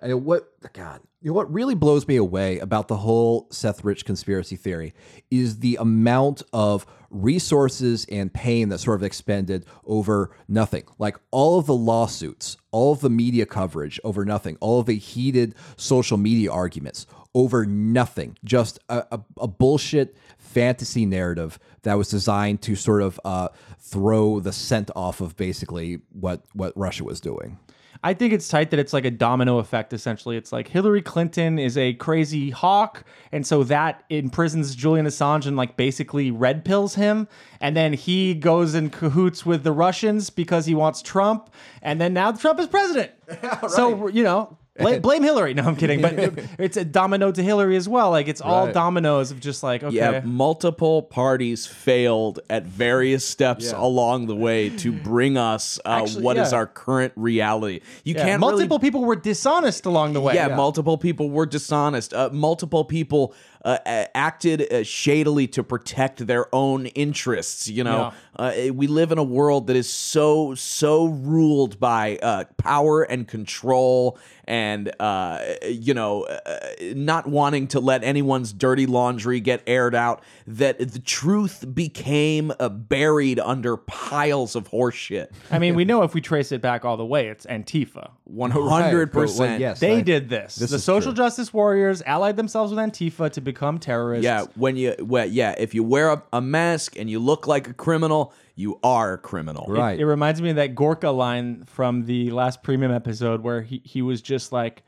D: And what God, you know what really blows me away about the whole Seth Rich conspiracy theory is the amount of resources and pain that sort of expended over nothing. Like all of the lawsuits, all of the media coverage over nothing, all of the heated social media arguments over nothing. Just a, a, a bullshit fantasy narrative that was designed to sort of uh, throw the scent off of basically what what Russia was doing.
C: I think it's tight that it's like a domino effect. Essentially, it's like Hillary Clinton is a crazy hawk, and so that imprisons Julian Assange and like basically red pills him, and then he goes in cahoots with the Russians because he wants Trump, and then now Trump is president. So you know. Blame, blame Hillary. No, I'm kidding. But it- it's a domino to Hillary as well. Like it's all
D: Right.
C: dominoes of just like okay,
B: Yeah, multiple parties failed at various steps along the way to bring us uh, what is
C: yeah.
B: our current reality. You
C: Yeah,
B: can't
C: multiple
B: really
C: people were dishonest along the way.
B: yeah, multiple people were dishonest. Uh, multiple people uh, acted uh, shadily to protect their own interests. You know, uh, we live in a world that is so so ruled by uh, power and control, and uh, you know, uh, not wanting to let anyone's dirty laundry get aired out. That the truth became uh, buried under piles of horseshit.
C: I mean, we know if we trace it back all the way, it's Antifa.
B: One hundred percent.
D: yes,
C: They
D: I-
C: did this.
D: this
C: the social
D: true.
C: justice warriors allied themselves with Antifa to become terrorists.
B: Yeah, when you well, yeah, if you wear a, a mask and you look like a criminal, you are a criminal.
D: Right.
C: It reminds me of that Gorka line from the last premium episode where he, he was just like,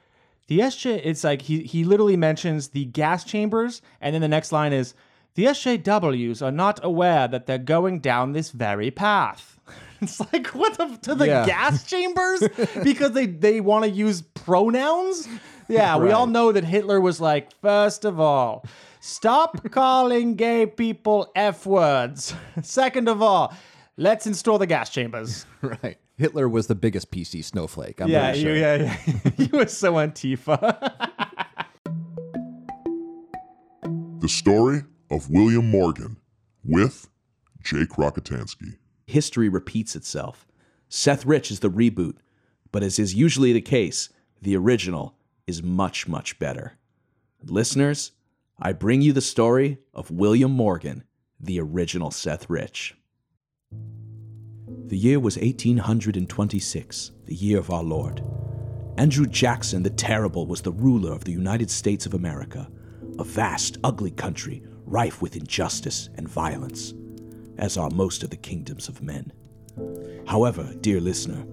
C: the SJ, it's like he, he literally mentions the gas chambers, and then the next line is, the SJWs are not aware that they're going down this very path. It's like, what the, to the
D: Yeah.
C: gas chambers? because they, they want to use pronouns? Yeah, we all know that Hitler was like, first of all, stop calling gay people F words. Second of all, let's install the gas chambers.
D: Right. Hitler was the biggest PC snowflake. I'm
C: yeah,
D: pretty
C: you,
D: sure.
C: yeah, yeah. he was so Antifa.
E: The story of William Morgan with Jake Rockatansky.
B: History repeats itself. Seth Rich is the reboot, but as is usually the case, the original is much, much better. Listeners, I bring you the story of William Morgan, the original Seth Rich. The year was 1826, the year of our Lord. Andrew Jackson the Terrible was the ruler of the United States of America, a vast, ugly country rife with injustice and violence, as are most of the kingdoms of men. However, dear listener,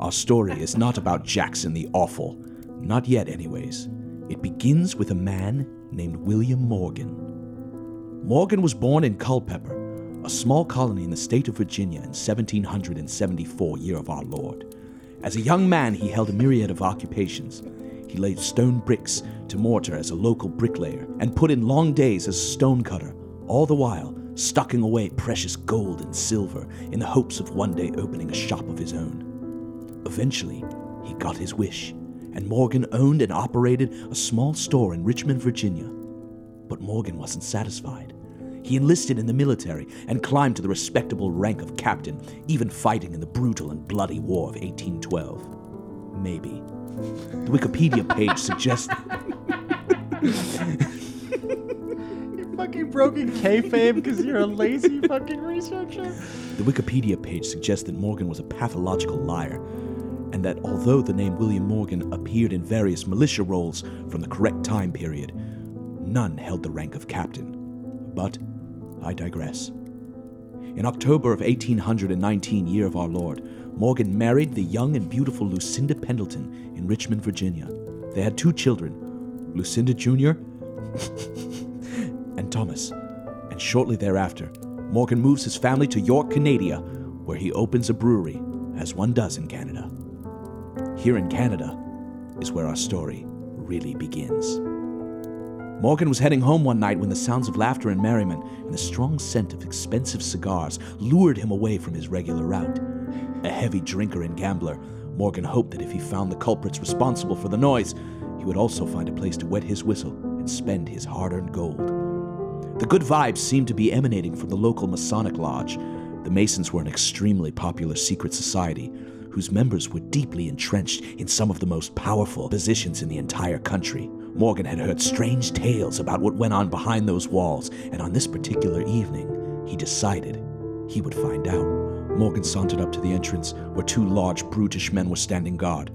B: our story is not about Jackson the Awful, not yet, anyways. It begins with a man named William Morgan. Morgan was born in Culpeper, a small colony in the state of Virginia in 1774, year of our Lord. As a young man, he held a myriad of occupations. He laid stone bricks to mortar as a local bricklayer and put in long days as a stonecutter, all the while stocking away precious gold and silver in the hopes of one day opening a shop of his own. Eventually, he got his wish, and Morgan owned and operated a small store in Richmond, Virginia. But Morgan wasn't satisfied. He enlisted in the military and climbed to the respectable rank of captain, even fighting in the brutal and bloody War of 1812. Maybe. The Wikipedia page suggests you
C: fucking broken kayfabe because you're a lazy fucking researcher.
B: the Wikipedia page suggests that Morgan was a pathological liar, and that although the name William Morgan appeared in various militia roles from the correct time period, none held the rank of captain. But I digress. In October of 1819, year of our Lord, Morgan married the young and beautiful Lucinda Pendleton in Richmond, Virginia. They had two children, Lucinda Jr. and Thomas. And shortly thereafter, Morgan moves his family to York, Canada, where he opens a brewery, as one does in Canada. Here in Canada is where our story really begins. Morgan was heading home one night when the sounds of laughter and merriment and the strong scent of expensive cigars lured him away from his regular route. A heavy drinker and gambler, Morgan hoped that if he found the culprits responsible for the noise, he would also find a place to wet his whistle and spend his hard earned gold. The good vibes seemed to be emanating from the local Masonic Lodge. The Masons were an extremely popular secret society whose members were deeply entrenched in some of the most powerful positions in the entire country. Morgan had heard strange tales about what went on behind those walls, and on this particular evening, he decided he would find out. Morgan sauntered up to the entrance where two large, brutish men were standing guard.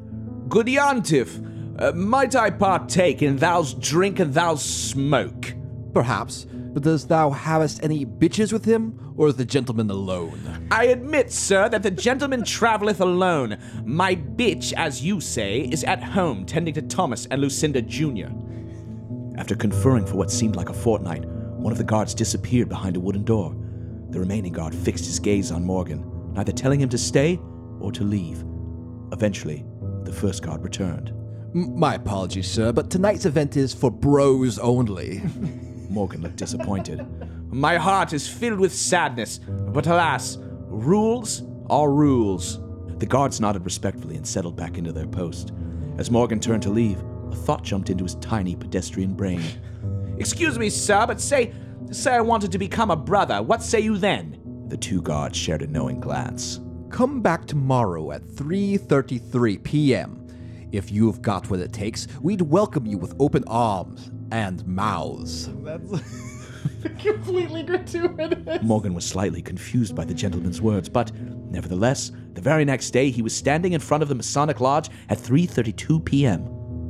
B: Good Yantif, uh, might I partake in thou's drink and thou's smoke?
D: Perhaps, but does thou havest any bitches with him, or is the gentleman alone?
B: I admit, sir, that the gentleman travelleth alone. My bitch, as you say, is at home tending to Thomas and Lucinda Jr. After conferring for what seemed like a fortnight, one of the guards disappeared behind a wooden door. The remaining guard fixed his gaze on Morgan, neither telling him to stay or to leave. Eventually, the first guard returned.
D: M- my apologies, sir, but tonight's event is for bros only.
B: Morgan looked disappointed. My heart is filled with sadness, but alas, rules are rules. The guards nodded respectfully and settled back into their post. As Morgan turned to leave, a thought jumped into his tiny pedestrian brain. Excuse me, sir, but say, say I wanted to become a brother. What say you then? The two guards shared a knowing glance.
D: Come back tomorrow at 3:33 p.m. If you've got what it takes, we'd welcome you with open arms and mouths.
C: That's completely gratuitous.
B: Morgan was slightly confused by the gentleman's words, but nevertheless, the very next day he was standing in front of the Masonic Lodge at 3:32 p.m.,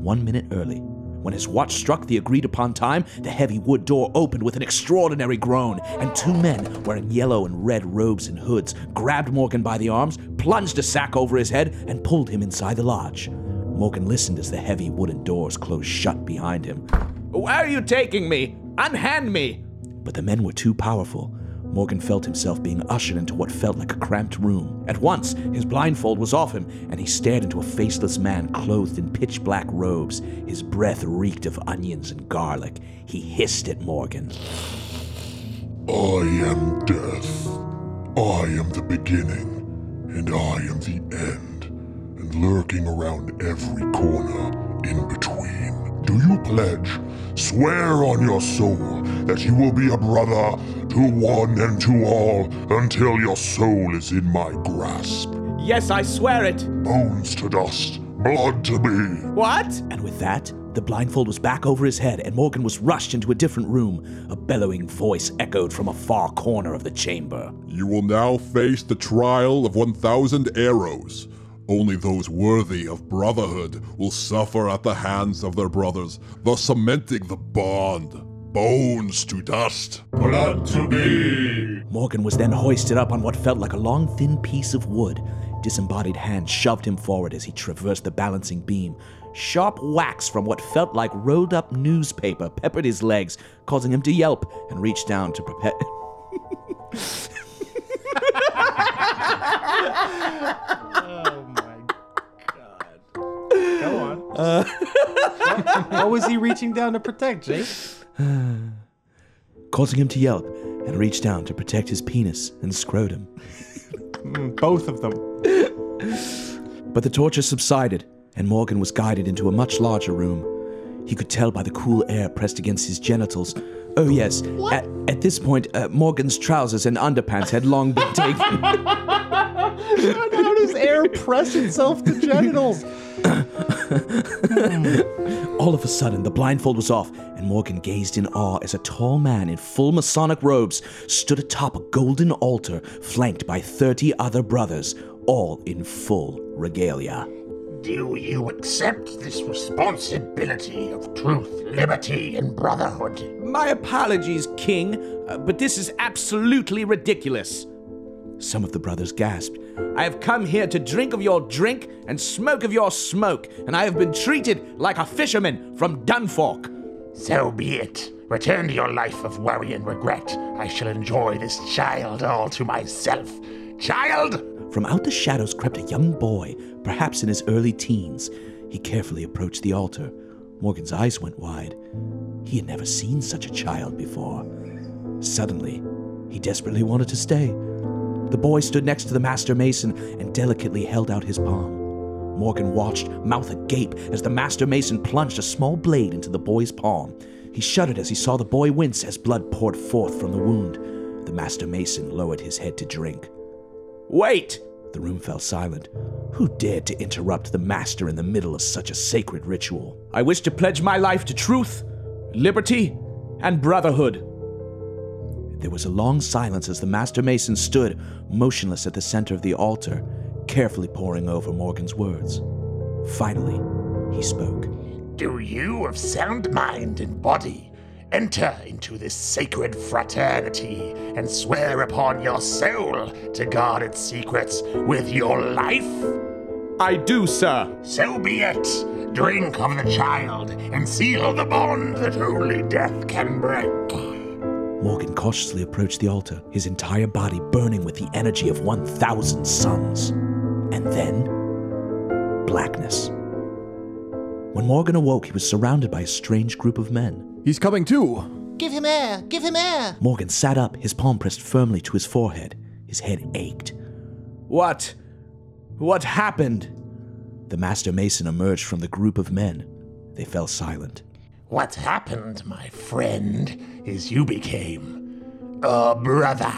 B: 1 minute early. When his watch struck the agreed upon time, the heavy wood door opened with an extraordinary groan, and two men wearing yellow and red robes and hoods grabbed Morgan by the arms, plunged a sack over his head, and pulled him inside the lodge. Morgan listened as the heavy wooden doors closed shut behind him. Where are you taking me? Unhand me! But the men were too powerful. Morgan felt himself being ushered into what felt like a cramped room. At once, his blindfold was off him, and he stared into a faceless man clothed in pitch black robes. His breath reeked of onions and garlic. He hissed at Morgan.
E: I am death. I am the beginning, and I am the end, and lurking around every corner in between. Do you pledge, swear on your soul, that you will be a brother to one and to all until your soul is in my grasp?
B: Yes, I swear it!
E: Bones to dust, blood to be.
B: What? And with that, the blindfold was back over his head, and Morgan was rushed into a different room. A bellowing voice echoed from a far corner of the chamber.
E: You will now face the trial of 1,000 arrows. Only those worthy of brotherhood will suffer at the hands of their brothers, thus cementing the bond. Bones to dust. Blood to be.
B: Morgan was then hoisted up on what felt like a long, thin piece of wood. Disembodied hands shoved him forward as he traversed the balancing beam. Sharp whacks from what felt like rolled up newspaper peppered his legs, causing him to yelp and reach down to prepare.
C: Oh my god. Go on. what was he reaching down to protect, Jake?
B: causing him to yelp and reach down to protect his penis and scrotum.
C: Mm, Both of them.
B: But the torture subsided, and Morgan was guided into a much larger room. He could tell by the cool air pressed against his genitals. Oh, yes, at, at this point, uh, Morgan's trousers and underpants had long been taken.
C: How does air press itself to genitals?
B: All of a sudden, the blindfold was off, and Morgan gazed in awe as a tall man in full Masonic robes stood atop a golden altar flanked by 30 other brothers, all in full regalia.
I: Do you accept this responsibility of truth, liberty, and brotherhood?
B: My apologies, King, uh, but this is absolutely ridiculous. Some of the brothers gasped. I have come here to drink of your drink and smoke of your smoke, and I have been treated like a fisherman from Dunfork.
I: So be it. Return to your life of worry and regret. I shall enjoy this child all to myself. Child!
B: From out the shadows crept a young boy, perhaps in his early teens. He carefully approached the altar. Morgan's eyes went wide. He had never seen such a child before. Suddenly, he desperately wanted to stay. The boy stood next to the master mason and delicately held out his palm. Morgan watched, mouth agape, as the master mason plunged a small blade into the boy's palm. He shuddered as he saw the boy wince as blood poured forth from the wound. The master mason lowered his head to drink. Wait! The room fell silent. Who dared to interrupt the master in the middle of such a sacred ritual? I wish to pledge my life to truth, liberty, and brotherhood. There was a long silence as the master mason stood, motionless at the center of the altar, carefully poring over Morgan's words. Finally, he spoke.
I: Do you of sound mind and body enter into this sacred fraternity and swear upon your soul to guard its secrets with your life?
B: I do, sir.
I: So be it. Drink of the child and seal the bond that only death can break.
B: Morgan cautiously approached the altar, his entire body burning with the energy of 1,000 suns. And then, blackness. When Morgan awoke, he was surrounded by a strange group of men.
D: He's coming too.
J: Give him air! Give him air!
B: Morgan sat up, his palm pressed firmly to his forehead. His head ached. What? What happened? The master mason emerged from the group of men. They fell silent.
I: What happened, my friend, is you became a brother.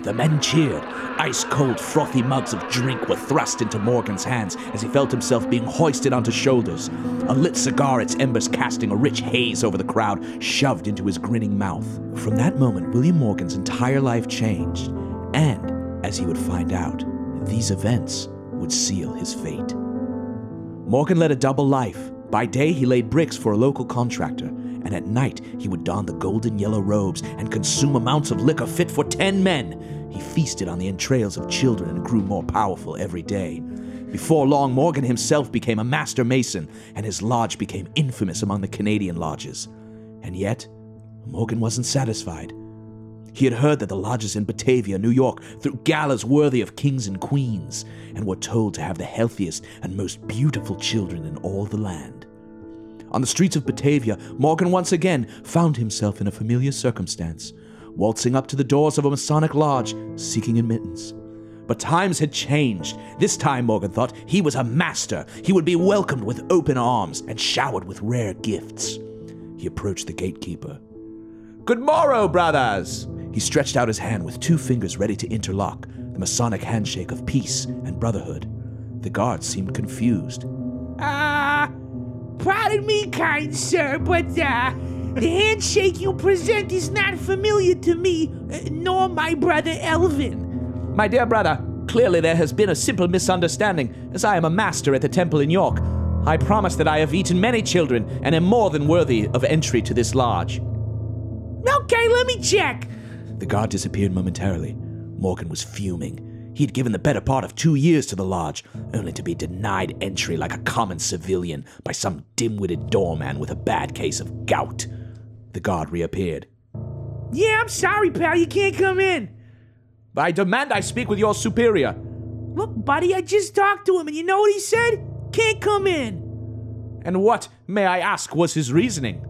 B: The men cheered. Ice cold, frothy mugs of drink were thrust into Morgan's hands as he felt himself being hoisted onto shoulders. A lit cigar, its embers casting a rich haze over the crowd, shoved into his grinning mouth. From that moment, William Morgan's entire life changed. And, as he would find out, these events would seal his fate. Morgan led a double life. By day, he laid bricks for a local contractor, and at night, he would don the golden yellow robes and consume amounts of liquor fit for ten men. He feasted on the entrails of children and grew more powerful every day. Before long, Morgan himself became a master mason, and his lodge became infamous among the Canadian lodges. And yet, Morgan wasn't satisfied. He had heard that the lodges in Batavia, New York, threw galas worthy of kings and queens, and were told to have the healthiest and most beautiful children in all the land. On the streets of Batavia, Morgan once again found himself in a familiar circumstance, waltzing up to the doors of a Masonic lodge, seeking admittance. But times had changed. This time, Morgan thought, he was a master. He would be welcomed with open arms and showered with rare gifts. He approached the gatekeeper. Good morrow, brothers! He stretched out his hand with two fingers ready to interlock, the Masonic handshake of peace and brotherhood. The guards seemed confused.
K: Ah, pardon me, kind sir, but uh, the handshake you present is not familiar to me, uh, nor my brother Elvin.
B: My dear brother, clearly there has been a simple misunderstanding, as I am a master at the temple in York. I promise that I have eaten many children and am more than worthy of entry to this lodge.
K: Okay, let me check.
B: The guard disappeared momentarily. Morgan was fuming. He had given the better part of two years to the lodge, only to be denied entry like a common civilian by some dim witted doorman with a bad case of gout. The guard reappeared.
K: Yeah, I'm sorry, pal, you can't come in.
B: I demand I speak with your superior.
K: Look, buddy, I just talked to him, and you know what he said? Can't come in.
B: And what, may I ask, was his reasoning?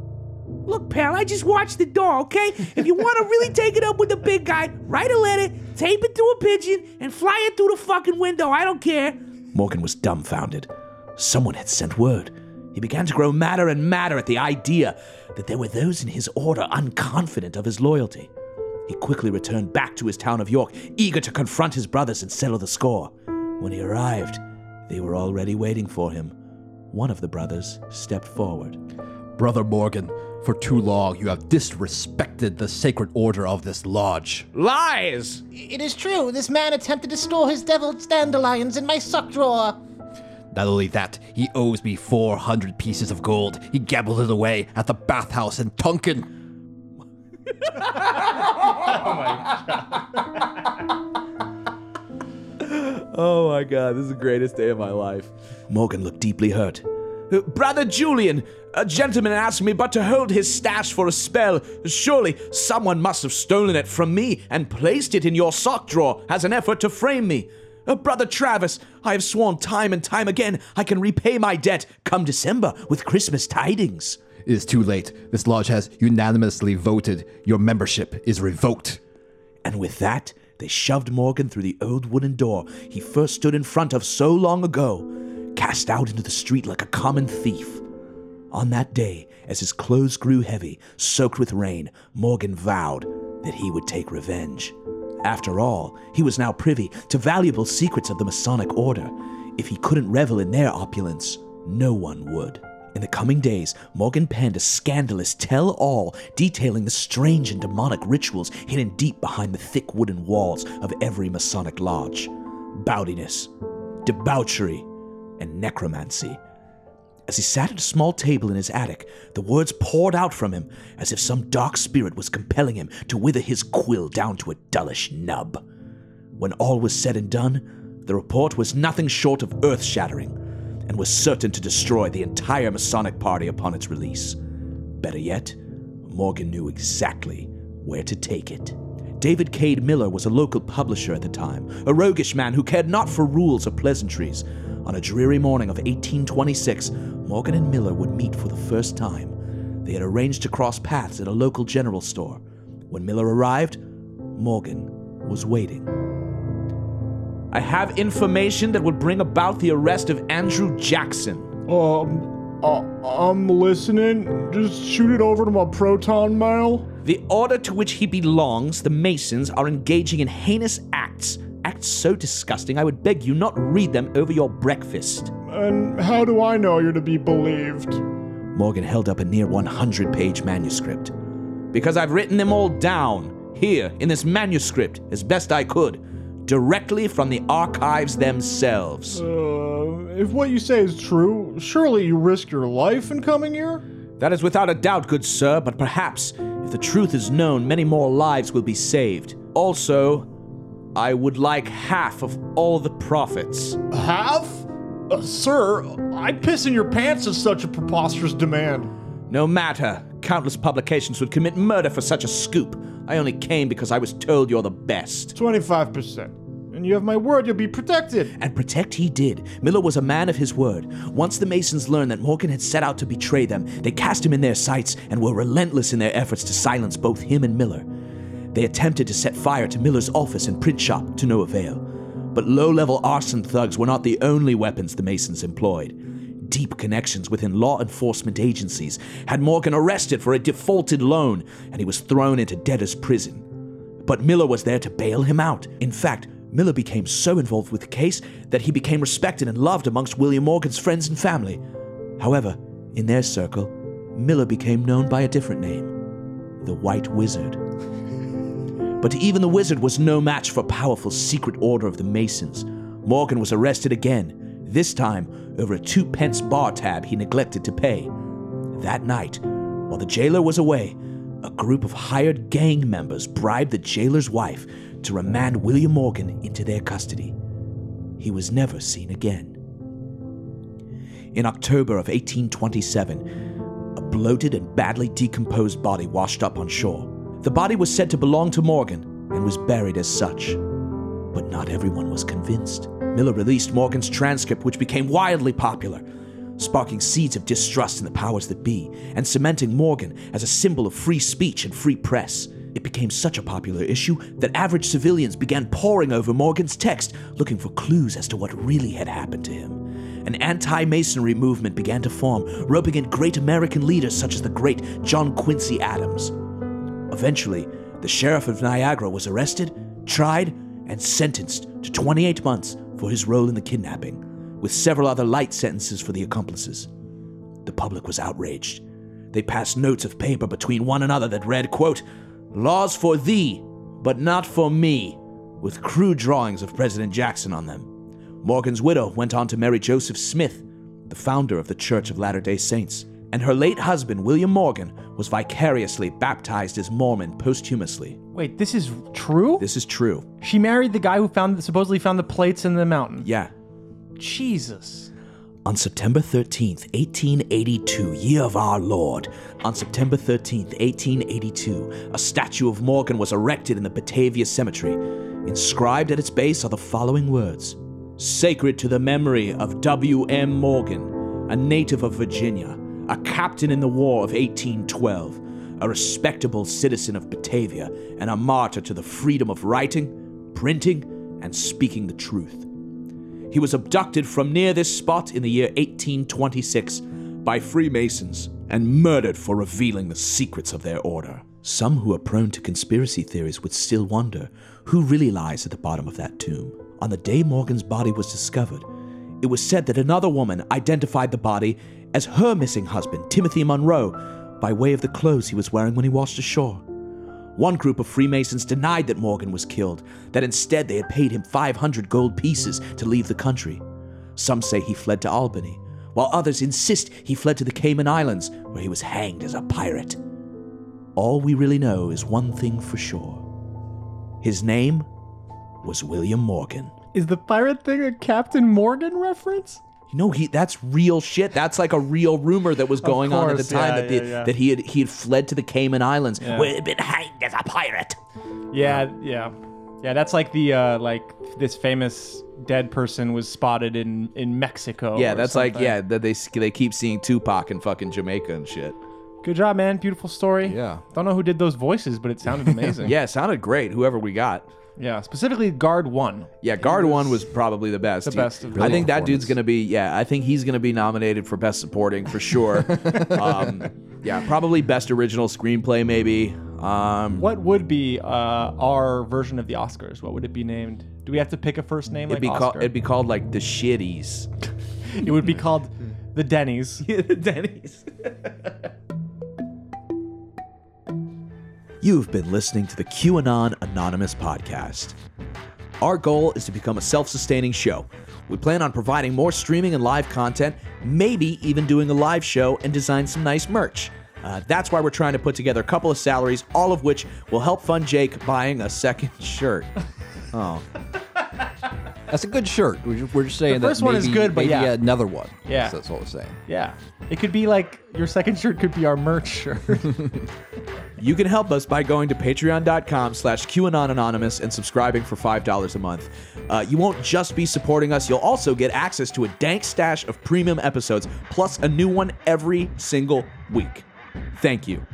K: Look, pal, I just watched the door, okay? If you want to really take it up with the big guy, write a letter, tape it to a pigeon, and fly it through the fucking window. I don't care.
B: Morgan was dumbfounded. Someone had sent word. He began to grow madder and madder at the idea that there were those in his order unconfident of his loyalty. He quickly returned back to his town of York, eager to confront his brothers and settle the score. When he arrived, they were already waiting for him. One of the brothers stepped forward.
D: Brother Morgan, for too long you have disrespected the sacred order of this lodge.
B: Lies!
J: It is true, this man attempted to store his deviled dandelions in my sock drawer.
D: Not only that, he owes me 400 pieces of gold. He gambled it away at the bathhouse in Tunkin.
B: Oh, oh my god, this is the greatest day of my life. Morgan looked deeply hurt. "Uh, Brother Julian, a gentleman asked me but to hold his stash for a spell. Surely someone must have stolen it from me and placed it in your sock drawer as an effort to frame me. Uh, Brother Travis, I have sworn time and time again I can repay my debt come December with Christmas tidings.
D: It is too late. This lodge has unanimously voted. Your membership is revoked.
B: And with that, they shoved Morgan through the old wooden door he first stood in front of so long ago, cast out into the street like a common thief. On that day, as his clothes grew heavy, soaked with rain, Morgan vowed that he would take revenge. After all, he was now privy to valuable secrets of the Masonic Order. If he couldn't revel in their opulence, no one would. In the coming days, Morgan penned a scandalous tell all detailing the strange and demonic rituals hidden deep behind the thick wooden walls of every Masonic lodge bowdiness, debauchery, and necromancy. As he sat at a small table in his attic, the words poured out from him as if some dark spirit was compelling him to wither his quill down to a dullish nub. When all was said and done, the report was nothing short of earth shattering and was certain to destroy the entire Masonic party upon its release. Better yet, Morgan knew exactly where to take it. David Cade Miller was a local publisher at the time, a roguish man who cared not for rules or pleasantries. On a dreary morning of 1826, Morgan and Miller would meet for the first time. They had arranged to cross paths at a local general store. When Miller arrived, Morgan was waiting. I have information that will bring about the arrest of Andrew Jackson.
L: Um, uh, I'm listening. Just shoot it over to my proton mail.
B: The order to which he belongs, the Masons, are engaging in heinous acts. Acts so disgusting, I would beg you not read them over your breakfast.
L: And how do I know you're to be believed?
B: Morgan held up a near 100 page manuscript. Because I've written them all down, here, in this manuscript, as best I could directly from the archives themselves.
L: Uh, if what you say is true, surely you risk your life in coming here?
B: That is without a doubt, good sir, but perhaps, if the truth is known, many more lives will be saved. Also, I would like half of all the profits.
L: Half? Uh, sir, I'd piss in your pants at such a preposterous demand.
B: No matter. Countless publications would commit murder for such a scoop. I only came because I was told you're the best.
L: 25%. And you have my word you'll be protected.
B: And protect he did. Miller was a man of his word. Once the Masons learned that Morgan had set out to betray them, they cast him in their sights and were relentless in their efforts to silence both him and Miller. They attempted to set fire to Miller's office and print shop to no avail. But low level arson thugs were not the only weapons the Masons employed deep connections within law enforcement agencies had Morgan arrested for a defaulted loan, and he was thrown into debtor's prison. But Miller was there to bail him out. In fact, Miller became so involved with the case that he became respected and loved amongst William Morgan's friends and family. However, in their circle, Miller became known by a different name the White Wizard. But even the wizard was no match for powerful secret order of the Masons. Morgan was arrested again, this time over a two pence bar tab he neglected to pay. That night, while the jailer was away, a group of hired gang members bribed the jailer's wife to remand William Morgan into their custody. He was never seen again. In October of 1827, a bloated and badly decomposed body washed up on shore. The body was said to belong to Morgan and was buried as such. But not everyone was convinced. Miller released Morgan's transcript, which became wildly popular, sparking seeds of distrust in the powers that be and cementing Morgan as a symbol of free speech and free press. It became such a popular issue that average civilians began poring over Morgan's text, looking for clues as to what really had happened to him. An anti Masonry movement began to form, roping in great American leaders such as the great John Quincy Adams. Eventually, the sheriff of Niagara was arrested, tried, and sentenced to 28 months for his role in the kidnapping, with several other light sentences for the accomplices. The public was outraged. They passed notes of paper between one another that read, quote, Laws for thee, but not for me, with crude drawings of President Jackson on them. Morgan's widow went on to marry Joseph Smith, the founder of the Church of Latter day Saints, and her late husband, William Morgan, was vicariously baptized as Mormon posthumously.
C: Wait, this is true?
B: This is true.
C: She married the guy who found supposedly found the plates in the mountain.
B: Yeah.
C: Jesus.
B: On September 13th, 1882, year of our Lord, on September 13th, 1882, a statue of Morgan was erected in the Batavia Cemetery. Inscribed at its base are the following words Sacred to the memory of W.M. Morgan, a native of Virginia, a captain in the War of 1812, a respectable citizen of Batavia, and a martyr to the freedom of writing, printing, and speaking the truth. He was abducted from near this spot in the year 1826 by Freemasons and murdered for revealing the secrets of their order. Some who are prone to conspiracy theories would still wonder who really lies at the bottom of that tomb. On the day Morgan's body was discovered, it was said that another woman identified the body as her missing husband, Timothy Monroe, by way of the clothes he was wearing when he washed ashore. One group of Freemasons denied that Morgan was killed, that instead they had paid him 500 gold pieces to leave the country. Some say he fled to Albany, while others insist he fled to the Cayman Islands, where he was hanged as a pirate. All we really know is one thing for sure his name was William Morgan.
C: Is the pirate thing a Captain Morgan reference?
B: You know, he that's real shit. That's like a real rumor that was going on at the time
C: yeah,
B: that the,
C: yeah, yeah.
B: that he had he had fled to the Cayman Islands, where he had been hanged as a pirate.
C: Yeah, yeah, yeah. That's like the uh, like this famous dead person was spotted in in Mexico.
B: yeah, that's like yeah. That they they keep seeing Tupac in fucking Jamaica and shit.
C: Good job, man. Beautiful story.
D: Yeah.
C: Don't know who did those voices, but it sounded amazing.
B: Yeah, it sounded great. Whoever we got.
C: Yeah, specifically guard one.
B: Yeah, guard one was probably the best.
C: The best of
B: I think that dude's gonna be. Yeah, I think he's gonna be nominated for best supporting for sure. um, yeah, probably best original screenplay maybe. Um,
C: What would be uh, our version of the Oscars? What would it be named? Do we have to pick a first name
B: it'd
C: like
B: be called. It'd be called like the shitties.
C: it would be called the Denny's.
B: Yeah, the Denny's. You've been listening to the QAnon Anonymous podcast. Our goal is to become a self sustaining show. We plan on providing more streaming and live content, maybe even doing a live show and design some nice merch. Uh, that's why we're trying to put together a couple of salaries, all of which will help fund Jake buying a second shirt. Oh.
D: That's a good shirt. We're just, we're just saying
C: The first
D: that
C: one
D: maybe,
C: is good, but
D: maybe
C: yeah.
D: another one.
C: Yeah.
D: that's what we're saying.
C: Yeah, it could be like your second shirt could be our merch shirt.
B: You can help us by going to patreon.com slash QAnon Anonymous and subscribing for $5 a month. Uh, you won't just be supporting us, you'll also get access to a dank stash of premium episodes, plus a new one every single week. Thank you.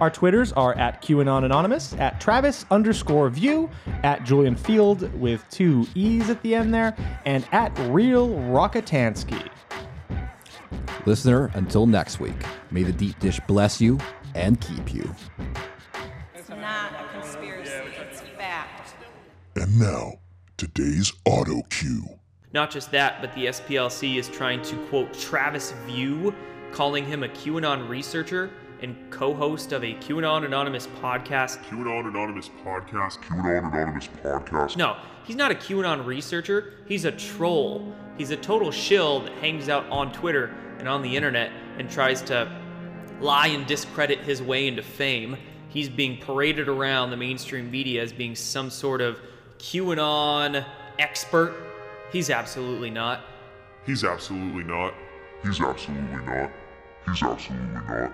C: Our Twitters are at QAnon Anonymous, at Travis underscore View, at Julian Feeld with two E's at the end there, and at Real Rockatansky.
D: Listener, until next week, may the deep dish bless you and keep you.
M: It's not a conspiracy, it's fact.
E: And now, today's auto cue.
N: Not just that, but the SPLC is trying to quote Travis View, calling him a QAnon researcher and co host of a QAnon Anonymous podcast.
E: QAnon Anonymous podcast. QAnon Anonymous podcast.
N: No, he's not a QAnon researcher. He's a troll. He's a total shill that hangs out on Twitter and on the internet and tries to lie and discredit his way into fame. He's being paraded around the mainstream media as being some sort of QAnon expert. He's absolutely not.
E: He's absolutely not. He's absolutely not. He's absolutely not.